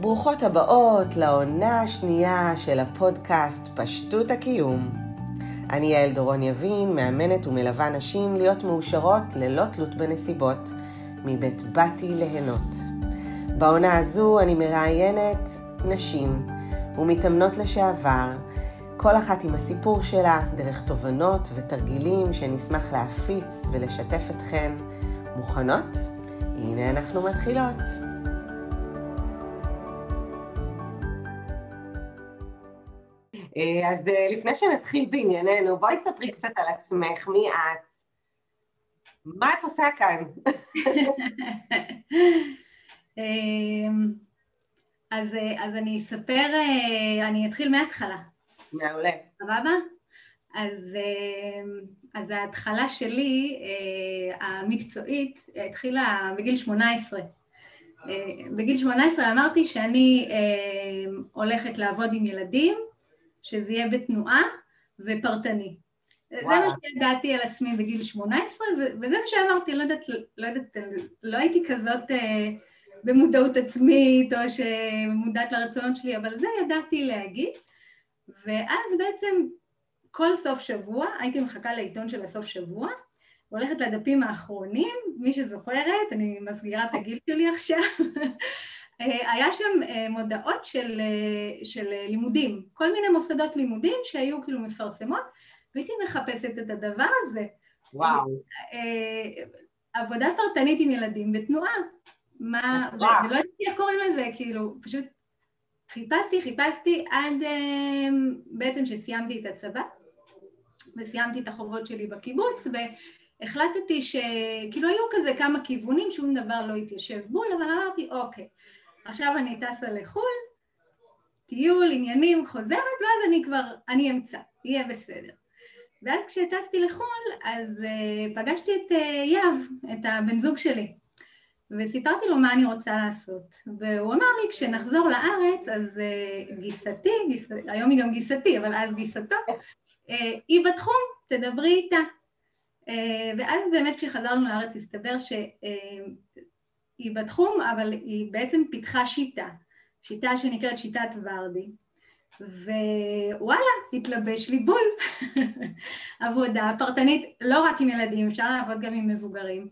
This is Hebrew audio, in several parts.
ברוכות הבאות לעונה השנייה של הפודקאסט פשטות הקיום. אני יעל דורון יבין, מאמנת ומלווה נשים להיות מאושרות ללא תלות בנסיבות, מבית באתי ליהנות. בעונה הזו אני מראיינת נשים ומתאמנות לשעבר, כל אחת עם הסיפור שלה, דרך תובנות ותרגילים שנשמח להפיץ ולשתף אתכן. מוכנות? הנה אנחנו מתחילות. אז אה, לפני שנתחיל בענייננו, בואי תספרי קצת על עצמך, מי את? מה את עושה כאן? אמ, אז, אה, אז אני אספר, אני אתחיל מההתחלה. מעולה. סבבה? אז, אז ההתחלה שלי, המקצועית, התחילה בגיל 18. בגיל 18 אמרתי שאני הולכת לעבוד עם ילדים שזה יהיה בתנועה ופרטני. וואו. זה מה שידעתי על עצמי בגיל 18, וזה מה שאמרתי, לא יודעת, לא יודעת, לא הייתי כזאת אה, במודעות עצמית, או שמודעת לרצונות שלי, אבל זה ידעתי להגיד. ואז בעצם כל סוף שבוע, הייתי מחכה לעיתון של הסוף שבוע, הולכת לדפים האחרונים, מי שזוכרת, אני מסגירה את הגיל שלי עכשיו, היה שם אה, מודעות של, אה, של לימודים, כל מיני מוסדות לימודים שהיו כאילו מפרסמות, והייתי מחפשת את הדבר הזה. וואו. עבודה פרטנית עם ילדים בתנועה. מה, ולא ידעתי איך קוראים לזה, כאילו, פשוט חיפשתי, חיפשתי עד בעצם שסיימתי את הצבא, וסיימתי את החובות שלי בקיבוץ, והחלטתי שכאילו היו כזה כמה כיוונים, שום דבר לא התיישב בול, אבל אמרתי, אוקיי. עכשיו אני טסה לחו"ל, טיול, עניינים, חוזרת, ואז אני כבר, אני אמצא, יהיה בסדר. ואז כשטסתי לחו"ל, אז uh, פגשתי את uh, יהב, את הבן זוג שלי, וסיפרתי לו מה אני רוצה לעשות. והוא אמר לי, כשנחזור לארץ, אז uh, גיסתי, גיס... היום היא גם גיסתי, אבל אז גיסתו, uh, היא בתחום, תדברי איתה. Uh, ואז באמת כשחזרנו לארץ הסתבר ש... Uh, היא בתחום, אבל היא בעצם פיתחה שיטה, שיטה שנקראת שיטת ורדי, ווואלה, התלבש לי בול. עבודה פרטנית, לא רק עם ילדים, אפשר לעבוד גם עם מבוגרים,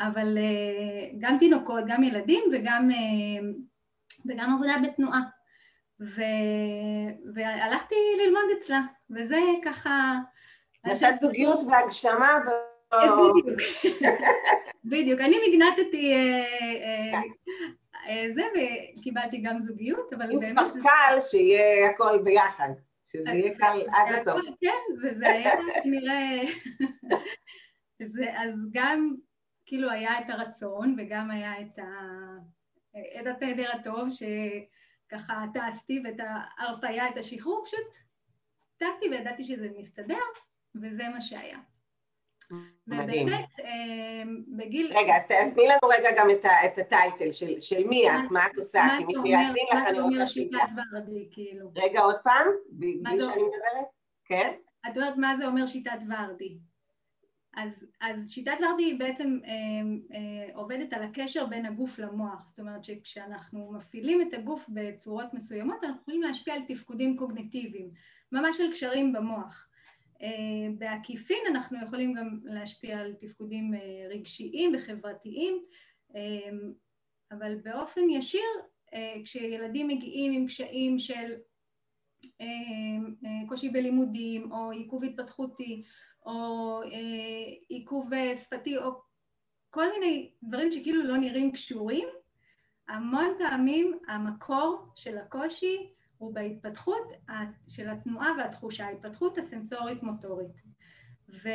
אבל אה, גם תינוקות, גם ילדים וגם, אה, וגם עבודה בתנועה. ו... והלכתי ללמוד אצלה, וזה ככה... נשאת זוגיות והגשמה בדיוק, בדיוק. אני מגנטתי אה, אה, אה, זה וקיבלתי גם זוגיות, אבל באמת... אם כבר קל שיהיה הכל ביחד, שזה יהיה קל עד הסוף. כן, וזה היה נראה... אז גם כאילו היה את הרצון וגם היה את, ה... את התדר הטוב שככה טסתי ואת ההרפאיה, את השחרור, פשוט טסתי וידעתי שזה מסתדר וזה מה שהיה. ובאמת, אמ, בגיל... רגע, אז תני לנו רגע גם את הטייטל של מי את, מה את עושה, כי מי שיאזין לך, אני רוצה כאילו. רגע, עוד פעם, בלי שאני מדברת? כן? את אומרת מה זה אומר שיטת ורדי. אז, אז שיטת ורדי היא בעצם אה, אה, עובדת על הקשר בין הגוף למוח, זאת אומרת שכשאנחנו מפעילים את הגוף בצורות מסוימות אנחנו יכולים להשפיע על תפקודים קוגניטיביים, ממש על קשרים במוח. אה, בעקיפין אנחנו יכולים גם להשפיע על תפקודים אה, רגשיים וחברתיים, אה, אבל באופן ישיר כשילדים מגיעים עם קשיים של קושי בלימודים או עיכוב התפתחותי או עיכוב שפתי או כל מיני דברים שכאילו לא נראים קשורים, המון פעמים המקור של הקושי הוא בהתפתחות של התנועה והתחושה, ההתפתחות הסנסורית-מוטורית. ו,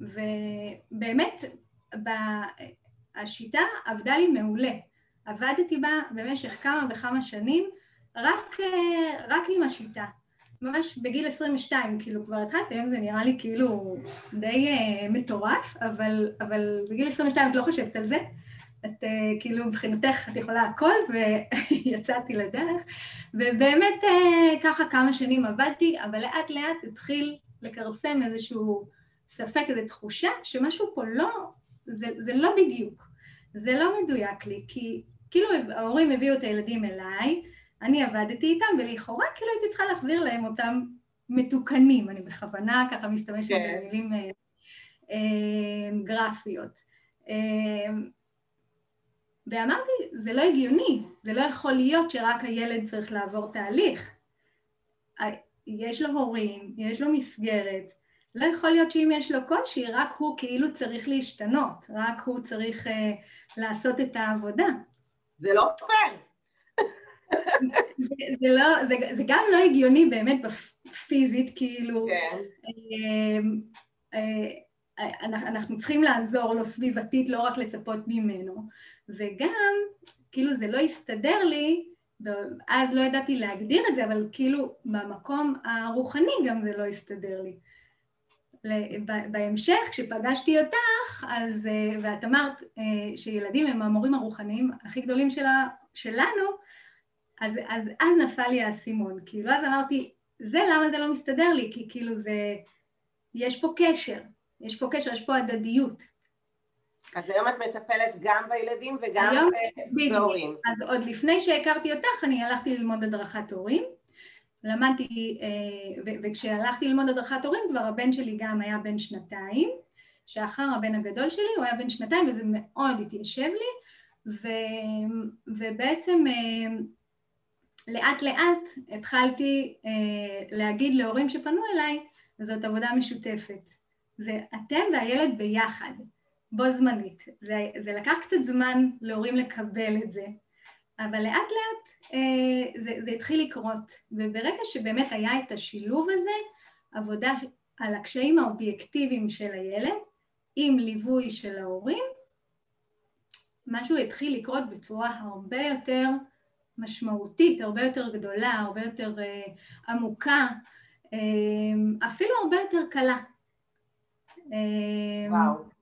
ובאמת, השיטה עבדה לי מעולה. עבדתי בה במשך כמה וכמה שנים רק, רק עם השיטה. ממש בגיל 22, כאילו כבר התחלתי, היום זה נראה לי כאילו די uh, מטורף, אבל, אבל בגיל 22 את לא חושבת על זה, את uh, כאילו מבחינתך את יכולה הכל ויצאתי לדרך ובאמת uh, ככה כמה שנים עבדתי אבל לאט לאט התחיל לכרסם איזשהו ספק, איזו תחושה שמשהו פה לא, זה, זה לא בדיוק, זה לא מדויק לי כי, כאילו ההורים הביאו את הילדים אליי, אני עבדתי איתם, ולכאורה כאילו הייתי צריכה להחזיר להם אותם מתוקנים, אני בכוונה ככה משתמשת כן. במילים אה, אה, גרפיות. אה, ואמרתי, זה לא הגיוני, זה לא יכול להיות שרק הילד צריך לעבור תהליך. יש לו הורים, יש לו מסגרת, לא יכול להיות שאם יש לו קושי, רק הוא כאילו צריך להשתנות, רק הוא צריך uh, לעשות את העבודה. זה לא פייר. זה, זה, לא, זה, זה גם לא הגיוני באמת פיזית, כאילו... כן. Uh, uh, אנחנו צריכים לעזור לו סביבתית, לא רק לצפות ממנו. וגם, כאילו זה לא הסתדר לי, ואז לא ידעתי להגדיר את זה, אבל כאילו במקום הרוחני גם זה לא הסתדר לי. בהמשך, כשפגשתי אותך, אז, אה, ואת אמרת אה, שילדים הם המורים הרוחניים הכי גדולים שלה, שלנו, אז, אז אז נפל לי האסימון. כאילו, אז אמרתי, זה למה זה לא מסתדר לי, כי כאילו זה, יש פה קשר, יש פה קשר, יש פה הדדיות. אז היום את מטפלת גם בילדים וגם בהורים. אז עוד לפני שהכרתי אותך, אני הלכתי ללמוד הדרכת הורים. למדתי, אה, וכשהלכתי ללמוד הדרכת הורים, כבר הבן שלי גם היה בן שנתיים, שאחר הבן הגדול שלי הוא היה בן שנתיים וזה מאוד התיישב לי, ו, ובעצם אה, לאט לאט התחלתי אה, להגיד להורים שפנו אליי, וזאת עבודה משותפת. זה אתם והילד ביחד. בו זמנית. זה, זה לקח קצת זמן להורים לקבל את זה, אבל לאט לאט אה, זה, זה התחיל לקרות, וברגע שבאמת היה את השילוב הזה, עבודה על הקשיים האובייקטיביים של הילד, עם ליווי של ההורים, משהו התחיל לקרות בצורה הרבה יותר משמעותית, הרבה יותר גדולה, הרבה יותר אה, עמוקה, אה, אפילו הרבה יותר קלה. אה, וואו.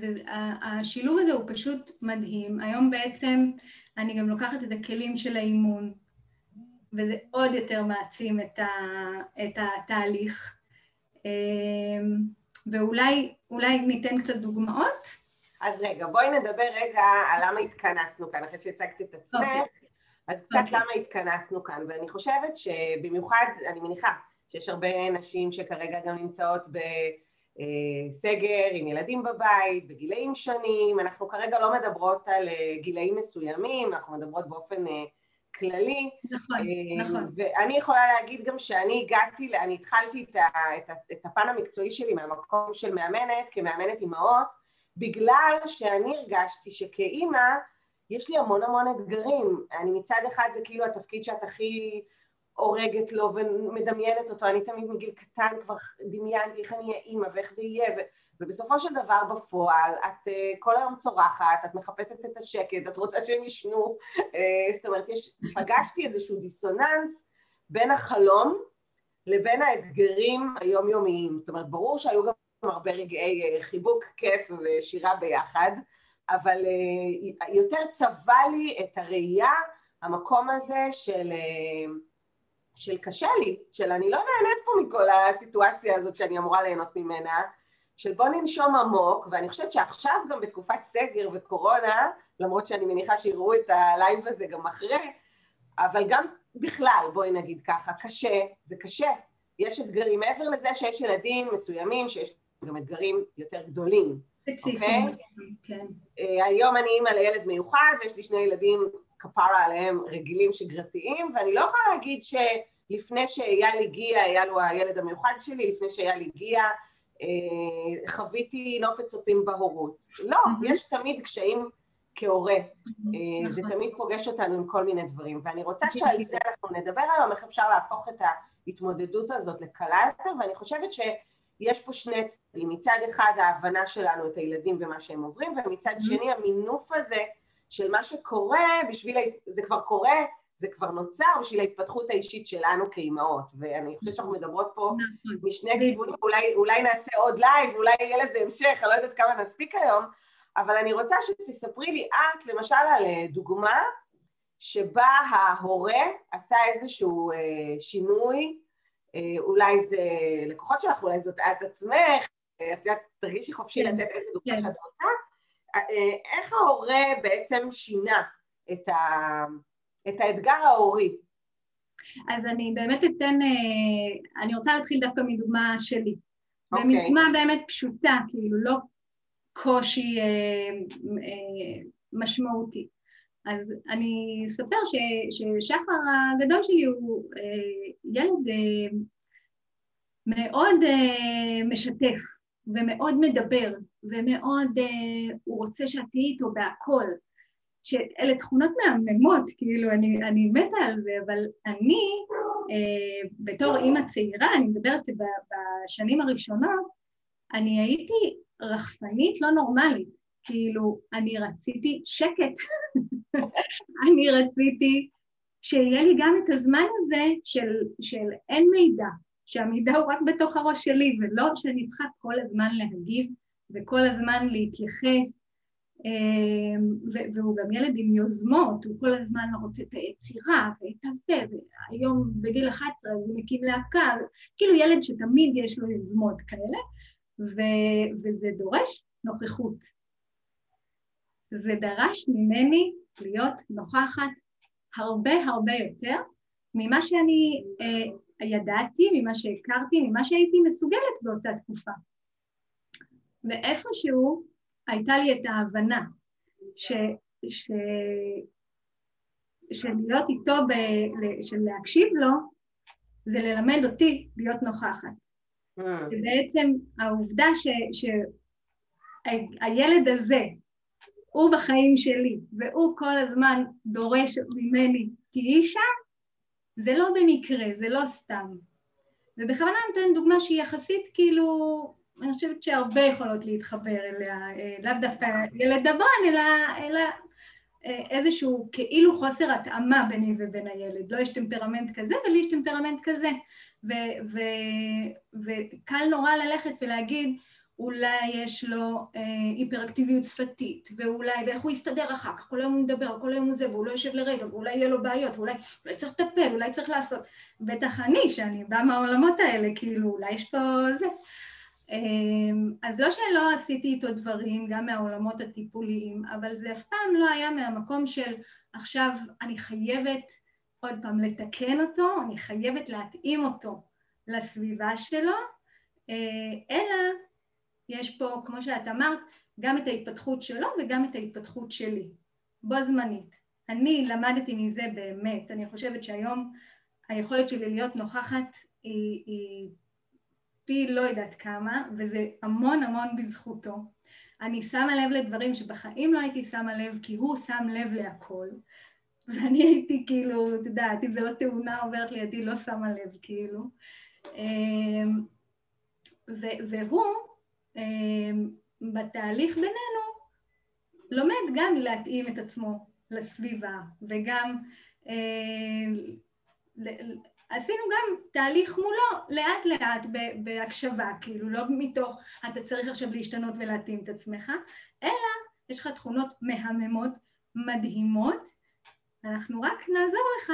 והשילוב הזה הוא פשוט מדהים. היום בעצם אני גם לוקחת את הכלים של האימון, וזה עוד יותר מעצים את, ה, את התהליך. אמ, ואולי ניתן קצת דוגמאות. אז רגע, בואי נדבר רגע על למה התכנסנו כאן, אחרי שהצגת את עצמך. Okay. אוקיי. אז קצת okay. אוקיי. למה התכנסנו כאן, ואני חושבת שבמיוחד, אני מניחה שיש הרבה נשים שכרגע גם נמצאות ב... אה, סגר עם ילדים בבית, בגילאים שונים, אנחנו כרגע לא מדברות על אה, גילאים מסוימים, אנחנו מדברות באופן אה, כללי. נכון, נכון. ואני יכולה להגיד גם שאני הגעתי, אני התחלתי את, הפן המקצועי שלי מהמקום של מאמנת, כמאמנת אימהות, בגלל שאני הרגשתי שכאימא יש לי המון המון אתגרים. אני מצד אחד זה כאילו התפקיד שאת הכי הורגת לו ומדמיינת אותו, אני תמיד מגיל קטן כבר דמיינתי איך אני אהיה אימא ואיך זה יהיה, ו... ובסופו של דבר בפועל את uh, כל היום צורחת, את מחפשת את השקט, את רוצה שהם ישנו, uh, זאת אומרת, יש, פגשתי איזשהו דיסוננס בין החלום לבין האתגרים היומיומיים, זאת אומרת, ברור שהיו גם הרבה רגעי uh, חיבוק, כיף ושירה ביחד, אבל uh, יותר צבע לי את הראייה, המקום הזה של... של קשה לי, של אני לא נהנית פה מכל הסיטואציה הזאת שאני אמורה ליהנות ממנה, של בוא ננשום עמוק, ואני חושבת שעכשיו גם בתקופת סגר וקורונה, למרות שאני מניחה שיראו את ה live הזה גם אחרי, אבל גם בכלל, בואי נגיד ככה, קשה, זה קשה. יש אתגרים, מעבר לזה שיש ילדים מסוימים, שיש גם אתגרים יותר גדולים. ספציפיים, okay? כן. Uh, היום אני אימא לילד מיוחד, ויש לי שני ילדים כפרה עליהם רגילים שגרתיים, ואני לא יכולה להגיד שלפני שאייל הגיע, היה לו הילד המיוחד שלי, לפני שאייל הגיע, אה, חוויתי נופת צופים בהורות. לא, mm-hmm. יש תמיד קשיים כהורה. Mm-hmm. זה תמיד פוגש אותנו עם כל מיני דברים, ואני רוצה שעל זה אנחנו נדבר היום, איך אפשר להפוך את ההתמודדות הזאת לקלה יותר, ואני חושבת שיש פה שני צדדים, מצד אחד ההבנה שלנו את הילדים ומה שהם עוברים, ומצד שני המינוף הזה של מה שקורה בשביל, זה כבר קורה, זה כבר נוצר בשביל ההתפתחות האישית שלנו כאימהות, ואני חושבת שאנחנו מדברות פה נכון. משני כיוונים, אולי, אולי נעשה עוד live, אולי יהיה לזה המשך, אני לא יודעת כמה נספיק היום, אבל אני רוצה שתספרי לי את, למשל, על אה, דוגמה שבה ההורה עשה איזשהו אה, שינוי, אה, אולי זה לקוחות שלך, אולי זאת את עצמך, את יודעת, תרגישי חופשי כן, לתת איזה דוגמה כן. שאת רוצה, איך ההורה בעצם שינה את, ה, את האתגר ההורי? אז אני באמת אתן, אני רוצה להתחיל דווקא מדוגמה שלי. Okay. אוקיי. ומדוגמה באמת פשוטה, כאילו לא קושי אה, אה, משמעותי. אז אני אספר ש, ששחר הגדול שלי הוא אה, ילד אה, מאוד אה, משתף ומאוד מדבר ומאוד, אה, הוא רוצה שאת תהיי איתו בהכל. שאלה תכונות מהממות, כאילו, אני, אני מתה על זה, אבל אני, אה, בתור אימא צעירה, אני מדברת בשנים הראשונות, אני הייתי רחפנית לא נורמלית, כאילו, אני רציתי שקט, אני רציתי שיהיה לי גם את הזמן הזה של, של אין מידע, שהמידע הוא רק בתוך הראש שלי, ולא שאני צריכה כל הזמן להגיב וכל הזמן להתייחס, אמ, והוא גם ילד עם יוזמות, הוא כל הזמן רוצה את היצירה ואת הזה, והיום בגיל 11 הוא מקים להקה, כאילו ילד שתמיד יש לו יוזמות כאלה, ו- וזה דורש נוכחות. זה דרש ממני להיות נוכחת הרבה הרבה יותר ממה שאני אה, ידעתי, ממה שהכרתי, ממה שהייתי מסוגלת באותה תקופה. ואיפשהו הייתה לי את ההבנה ש, ש, של להיות איתו, ב, של להקשיב לו, זה ללמד אותי להיות נוכחת. אה. ובעצם העובדה שהילד הזה הוא בחיים שלי והוא כל הזמן דורש ממני תהיי שם, זה לא במקרה, זה לא סתם. ובכוונה נותן דוגמה שהיא יחסית כאילו, אני חושבת שהרבה יכולות להתחבר אליה, אה, לאו דווקא ילד דברן, אלא, אלא אה, איזשהו כאילו חוסר התאמה ביני ובין הילד. לא יש טמפרמנט כזה ולי יש טמפרמנט כזה. וקל נורא ללכת ולהגיד אולי יש לו אה, היפראקטיביות שפתית, ואולי, ואיך הוא יסתדר אחר כך, כל היום הוא מדבר, כל היום הוא זה, והוא לא יושב לרגע, ואולי יהיה לו בעיות, ואולי אולי צריך לטפל, אולי צריך לעשות. בטח אני, שאני באה מהעולמות האלה, כאילו, אולי יש פה זה. אה, אז לא שלא עשיתי איתו דברים, גם מהעולמות הטיפוליים, אבל זה אף פעם לא היה מהמקום של עכשיו אני חייבת עוד פעם לתקן אותו, אני חייבת להתאים אותו לסביבה שלו, אה, אלא יש פה, כמו שאת אמרת, גם את ההתפתחות שלו וגם את ההתפתחות שלי, בו זמנית. אני למדתי מזה באמת, אני חושבת שהיום היכולת שלי להיות נוכחת היא, היא פי לא יודעת כמה, וזה המון המון בזכותו. אני שמה לב לדברים שבחיים לא הייתי שמה לב, כי הוא שם לב להכל. ואני הייתי כאילו, את יודעת, אם זה לא תאונה עוברת לידי, לא שמה לב, כאילו. אמ, והוא, אמ, בתהליך בינינו, לומד גם להתאים את עצמו לסביבה, וגם אמ, עשינו גם תהליך מולו לאט לאט בהקשבה, כאילו לא מתוך אתה צריך עכשיו להשתנות ולהתאים את עצמך, אלא יש לך תכונות מהממות, מדהימות, אנחנו רק נעזור לך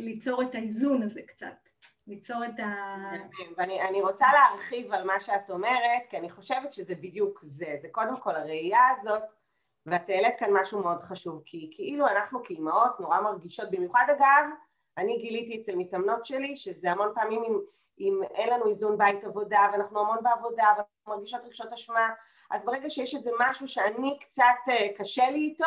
ליצור את האיזון הזה קצת, ליצור את ה... ואני רוצה להרחיב על מה שאת אומרת, כי אני חושבת שזה בדיוק זה, זה קודם כל הראייה הזאת, ואת העלית כאן משהו מאוד חשוב, כי כאילו אנחנו כאימהות נורא מרגישות, במיוחד אגב, אני גיליתי אצל מתאמנות שלי, שזה המון פעמים אם, אם אין לנו איזון בית עבודה, ואנחנו המון בעבודה, ואנחנו מרגישות רגשות אשמה, אז ברגע שיש איזה משהו שאני קצת אה, קשה לי איתו,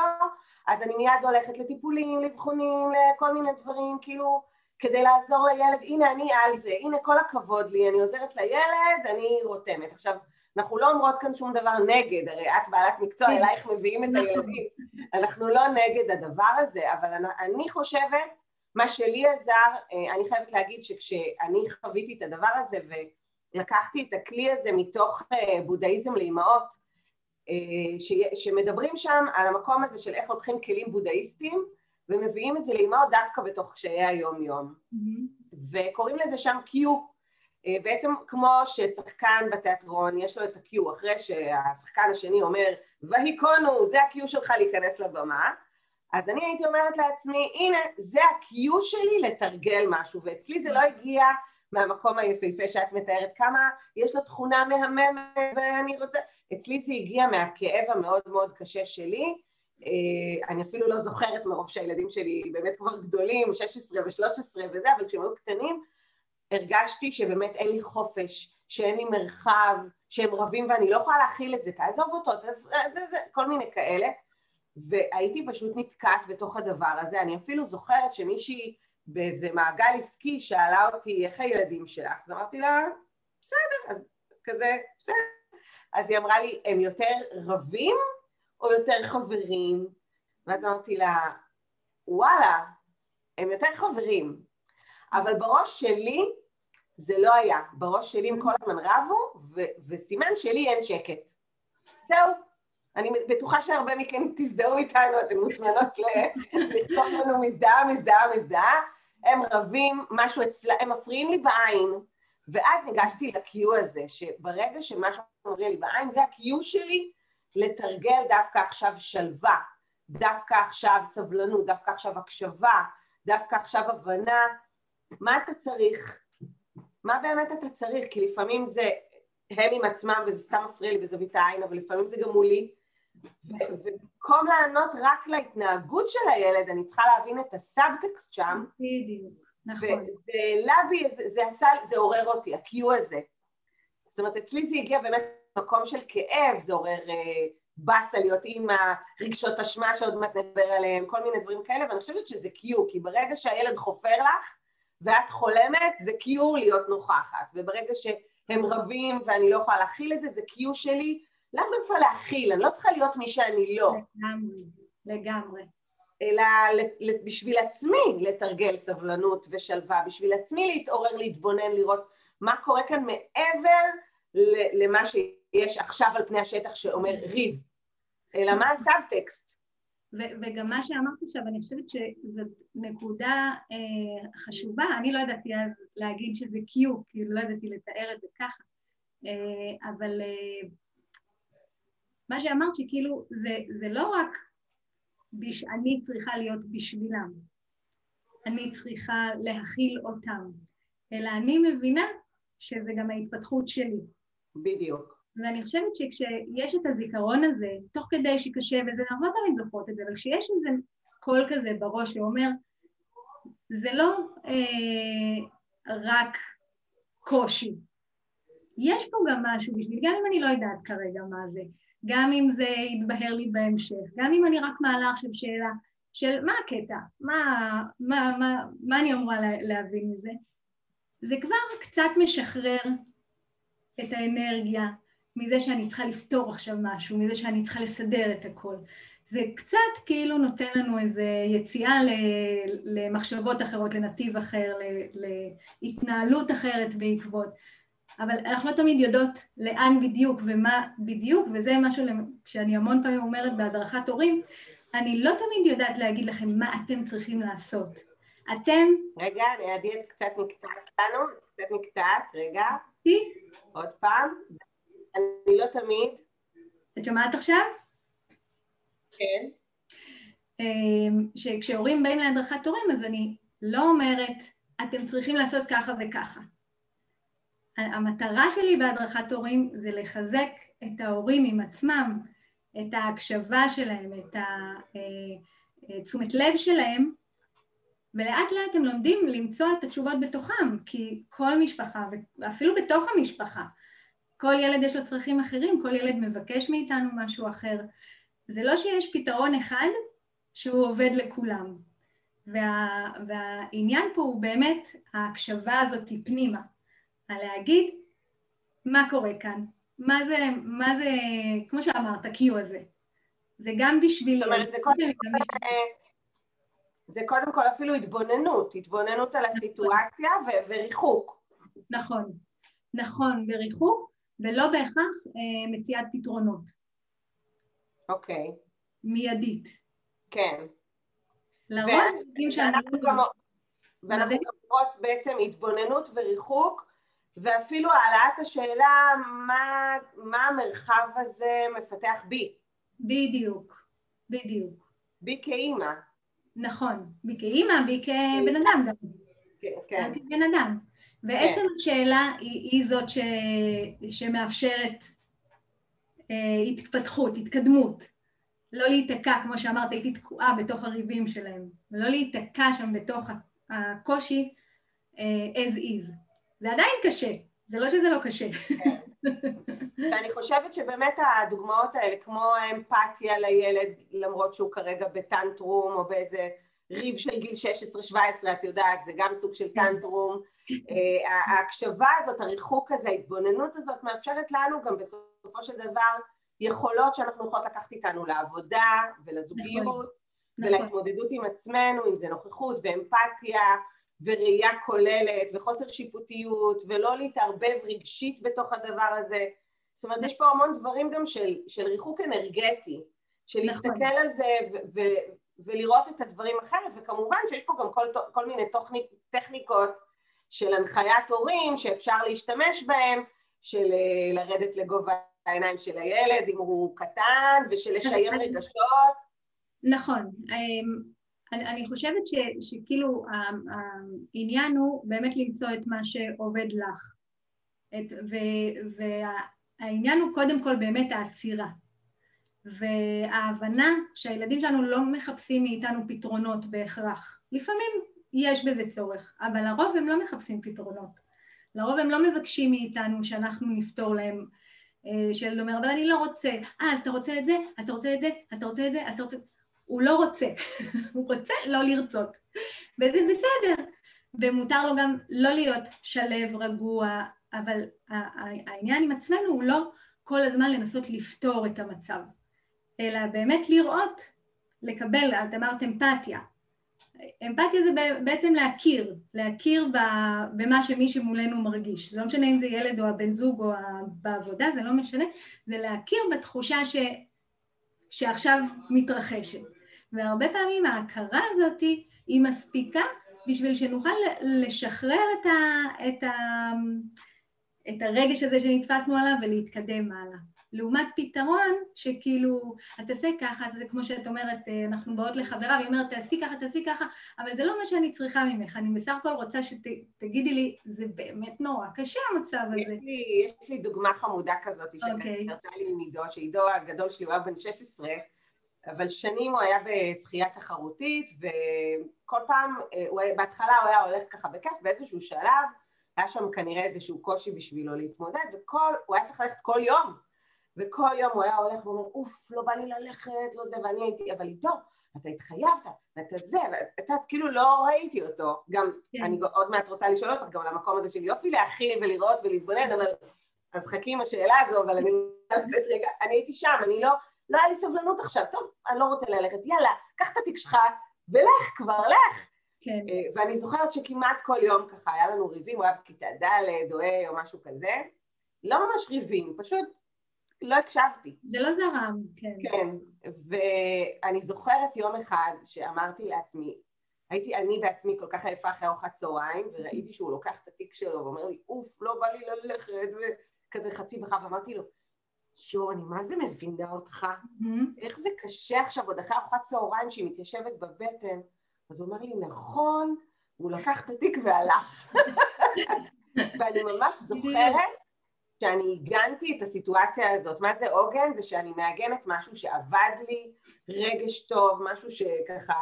אז אני מיד הולכת לטיפולים, לאבחונים, לכל מיני דברים, כאילו, כדי לעזור לילד, הנה אני על זה, הנה כל הכבוד לי, אני עוזרת לילד, אני רותמת. עכשיו, אנחנו לא אומרות כאן שום דבר נגד, הרי את בעלת מקצוע, כן. אלייך מביאים את הילדים, אנחנו לא נגד הדבר הזה, אבל אני חושבת, מה שלי עזר, אה, אני חייבת להגיד שכשאני חוויתי את הדבר הזה ולקחתי את הכלי הזה מתוך אה, בודהיזם לאימהות, אה, שמדברים שם על המקום הזה של איך לוקחים כלים בודהיסטיים ומביאים את זה לאימהות דווקא בתוך קשיי היום-יום. Mm-hmm. וקוראים לזה שם Q. אה, בעצם כמו ששחקן בתיאטרון יש לו את ה-Q, אחרי שהשחקן השני אומר, והיקונו, זה ה-Q שלך להיכנס לבמה, אז אני הייתי אומרת לעצמי, הנה, זה ה-Q שלי לתרגל משהו, ואצלי זה לא הגיע מהמקום היפהפה שאת מתארת, כמה יש לו תכונה מהממת ואני רוצה... אצלי זה הגיע מהכאב המאוד מאוד קשה שלי, אני אפילו לא זוכרת מרוב שהילדים שלי באמת כבר גדולים, 16 ו-13 וזה, אבל כשהם היו קטנים, הרגשתי שבאמת אין לי חופש, שאין לי מרחב, שהם רבים ואני לא יכולה להכיל את זה, תעזוב אותו, זה, זה, כל מיני כאלה. והייתי פשוט נתקעת בתוך הדבר הזה. אני אפילו זוכרת שמישהי באיזה מעגל עסקי שאלה אותי, איך הילדים שלך? אז אמרתי לה, בסדר, אז כזה, בסדר. אז היא אמרה לי, הם יותר רבים או יותר חברים? ואז אמרתי לה, וואלה, הם יותר חברים. אבל בראש שלי זה לא היה. בראש שלי הם כל הזמן רבו, ו- וסימן שלי אין שקט. זהו. אני בטוחה שהרבה מכן תזדהו איתנו, אתן מוזמנות לכתוב לנו מזדהה, מזדהה, מזדהה. הם רבים, משהו אצלם, הם מפריעים לי בעין. ואז ניגשתי ל-Q הזה, שברגע שמשהו מפריע לי בעין, זה ה-Q שלי לתרגל דווקא עכשיו שלווה, דווקא עכשיו סבלנות, דווקא עכשיו הקשבה, דווקא עכשיו הבנה, מה אתה צריך, מה באמת אתה צריך, כי לפעמים זה הם עם עצמם וזה סתם מפריע לי בזווית העין, אבל לפעמים זה גם מולי, ובמקום לענות רק להתנהגות של הילד, אני צריכה להבין את הסאבטקסט שם. בדיוק, נכון. וזה העלה בי, זה, זה זה עורר אותי, ה-Q הזה. זאת אומרת, אצלי זה הגיע באמת ממקום של כאב, זה עורר אה, באסה להיות אימא, רגשות אשמה שעוד מעט נדבר עליהם, כל מיני דברים כאלה, ואני חושבת שזה Q, כי ברגע שהילד חופר לך ואת חולמת, זה Q להיות נוכחת, וברגע שהם רבים ואני לא יכולה להכיל את זה, זה Q שלי לאו דווקא להכיל, אני לא צריכה להיות מי שאני לא. לגמרי, לגמרי. אלא בשביל עצמי לתרגל סבלנות ושלווה, בשביל עצמי להתעורר, להתבונן, לראות מה קורה כאן מעבר למה שיש עכשיו על פני השטח שאומר ריב, אלא מה הסאבטקסט. וגם מה שאמרת עכשיו, אני חושבת שזאת נקודה אה, חשובה, אני לא ידעתי אז להגיד שזה קיו, כאילו לא ידעתי לתאר את זה ככה, אה, אבל אה, מה שאמרת שכאילו זה, זה לא רק בש... אני צריכה להיות בשבילם, אני צריכה להכיל אותם, אלא אני מבינה שזה גם ההתפתחות שלי. בדיוק. ואני חושבת שכשיש את הזיכרון הזה, תוך כדי שקשה, וזה אנחנו לא זוכרות את זה, אבל כשיש איזה קול כזה בראש שאומר, זה לא אה, רק קושי, יש פה גם משהו בשביל, גם אם אני לא יודעת כרגע מה זה, גם אם זה יתבהר לי בהמשך, גם אם אני רק מעלה עכשיו שאלה של מה הקטע, מה, מה, מה, מה אני אמורה להבין מזה, זה כבר קצת משחרר את האנרגיה מזה שאני צריכה לפתור עכשיו משהו, מזה שאני צריכה לסדר את הכל. זה קצת כאילו נותן לנו איזו יציאה למחשבות אחרות, לנתיב אחר, להתנהלות אחרת בעקבות. אבל אנחנו לא תמיד יודעות לאן בדיוק ומה בדיוק, וזה משהו שאני המון פעמים אומרת בהדרכת הורים, אני לא תמיד יודעת להגיד לכם מה אתם צריכים לעשות. אתם... רגע, אני עדי קצת נקטעת לנו, קצת נקטעת, רגע. עוד פעם. אני לא תמיד. את שומעת עכשיו? כן. אמ, שכשהורים באים להדרכת הורים, אז אני לא אומרת, אתם צריכים לעשות ככה וככה. המטרה שלי בהדרכת הורים זה לחזק את ההורים עם עצמם, את ההקשבה שלהם, את התשומת אה, לב שלהם, ולאט לאט הם לומדים למצוא את התשובות בתוכם, כי כל משפחה, ואפילו בתוך המשפחה, כל ילד יש לו צרכים אחרים, כל ילד מבקש מאיתנו משהו אחר. זה לא שיש פתרון אחד שהוא עובד לכולם. וה, והעניין פה הוא באמת ההקשבה הזאת פנימה. על להגיד מה קורה כאן, מה זה, מה זה, כמו שאמרת, ה-Q הזה. זה גם בשביל... זאת אומרת, זה קודם, כל, זה קודם כל אפילו התבוננות, התבוננות על הסיטואציה ו- וריחוק. נכון, נכון, וריחוק, ולא בהכרח אה, מציאת פתרונות. אוקיי. מיידית. כן. לרוב יודעים שאנחנו... ואנחנו מדברות בעצם התבוננות וריחוק, ואפילו העלאת השאלה מה, מה המרחב הזה מפתח בי. בדיוק, בדיוק. בי כאימא. נכון, בי כאימא, בי כבן אדם גם. כן, כן. כבן אדם. ועצם כן. השאלה היא, היא זאת ש, שמאפשרת אה, התפתחות, התקדמות. לא להיתקע, כמו שאמרת, הייתי תקועה בתוך הריבים שלהם, ולא להיתקע שם בתוך הקושי אה, as is. זה עדיין קשה, זה לא שזה לא קשה. כן. ואני חושבת שבאמת הדוגמאות האלה, כמו האמפתיה לילד, למרות שהוא כרגע בטנטרום או באיזה ריב של גיל 16-17, את יודעת, זה גם סוג של כן. טנטרום. אה, ההקשבה הזאת, הריחוק הזה, ההתבוננות הזאת, מאפשרת לנו גם בסופו של דבר יכולות שאנחנו יכולות לקחת איתנו לעבודה ולזוגיות נכון. ולהתמודדות עם עצמנו, אם זה נוכחות ואמפתיה וראייה כוללת וחוסר שיפוטיות ולא להתערבב רגשית בתוך הדבר הזה. זאת אומרת, יש פה המון דברים גם של, של ריחוק אנרגטי, של נכון. להסתכל על זה ו- ו- ולראות את הדברים אחרת, וכמובן שיש פה גם כל, כל מיני תוכניק, טכניקות של הנחיית הורים שאפשר להשתמש בהן, של אה, לרדת לגובה העיניים של הילד אם הוא קטן, ושל לשיים רגשות. נכון. אמ, אני, אני חושבת ש, שכאילו העניין הוא באמת למצוא את מה שעובד לך. את, ו, והעניין הוא קודם כל באמת העצירה. וההבנה שהילדים שלנו לא מחפשים מאיתנו פתרונות בהכרח. לפעמים יש בזה צורך, אבל לרוב הם לא מחפשים פתרונות. לרוב הם לא מבקשים מאיתנו שאנחנו נפתור להם. אה, שילד אומר, אבל אני לא רוצה. אה, אז אתה רוצה את זה? אז אתה רוצה את זה? אז אתה רוצה את זה? אז אתה רוצה... הוא לא רוצה. הוא רוצה לא לרצות. וזה בסדר. ומותר לו גם לא להיות שלב, רגוע, אבל העניין עם עצמנו הוא לא כל הזמן לנסות לפתור את המצב. אלא באמת לראות, לקבל, את אמרת אמפתיה. אמפתיה זה בעצם להכיר, להכיר במה שמי שמולנו מרגיש. זה לא משנה אם זה ילד או הבן זוג או בעבודה, זה לא משנה, זה להכיר בתחושה ש, שעכשיו מתרחשת. והרבה פעמים ההכרה הזאת היא מספיקה בשביל שנוכל לשחרר את, ה, את, ה, את הרגש הזה שנתפסנו עליו ולהתקדם הלאה. לעומת פתרון שכאילו, אז תעשה ככה, זה כמו שאת אומרת, אה, אנחנו באות לחברה והיא אומרת, תעשי ככה, תעשי ככה, אבל זה לא מה שאני צריכה ממך, אני בסך הכל רוצה שתגידי שת, לי, זה באמת נורא קשה המצב הזה. יש לי, יש לי דוגמה חמודה כזאת, שקרתה אוקיי. okay. לי עם עידו, שעידו הגדול שלי הוא היה בן 16, אבל שנים הוא היה בשחייה תחרותית, וכל פעם, אה, הוא, בהתחלה הוא היה הולך ככה בכיף, באיזשהו שלב, היה שם כנראה איזשהו קושי בשבילו להתמודד, והוא היה צריך ללכת כל יום. וכל יום הוא היה הולך ואומר, אוף, לא בא לי ללכת, לא זה, ואני הייתי, אבל איתו, אתה התחייבת, ואתה זה, ואתה כאילו לא ראיתי אותו. גם, כן. אני עוד מעט רוצה לשאול אותך גם על המקום הזה של יופי להכיל ולראות ולהתבונן, אבל אז חכי עם השאלה הזו, אבל אני רגע, אני הייתי שם, אני לא, לא היה לי סבלנות עכשיו, טוב, אני לא רוצה ללכת, יאללה, קח את התיק שלך ולך כבר, לך. כן. אה, ואני זוכרת שכמעט כל יום ככה היה לנו ריבים, הוא היה בכיתה ד' או ה' או משהו כזה, לא ממש ריבים, פשוט לא הקשבתי. זה לא זרם, כן. כן, ואני זוכרת יום אחד שאמרתי לעצמי, הייתי אני בעצמי כל כך עייפה אחרי ארוחת צהריים, וראיתי שהוא לוקח את התיק שלו ואומר לי, אוף, לא בא לי ללכת, וכזה חצי בכף, ואמרתי לו, שו, אני מה זה מבינה אותך? איך זה קשה עכשיו, עוד אחרי ארוחת צהריים שהיא מתיישבת בבטן? אז הוא אומר לי, נכון, הוא לקח את התיק והלך. ואני ממש זוכרת שאני עיגנתי את הסיטואציה הזאת. מה זה עוגן? זה שאני מעגנת משהו שעבד לי, רגש טוב, משהו שככה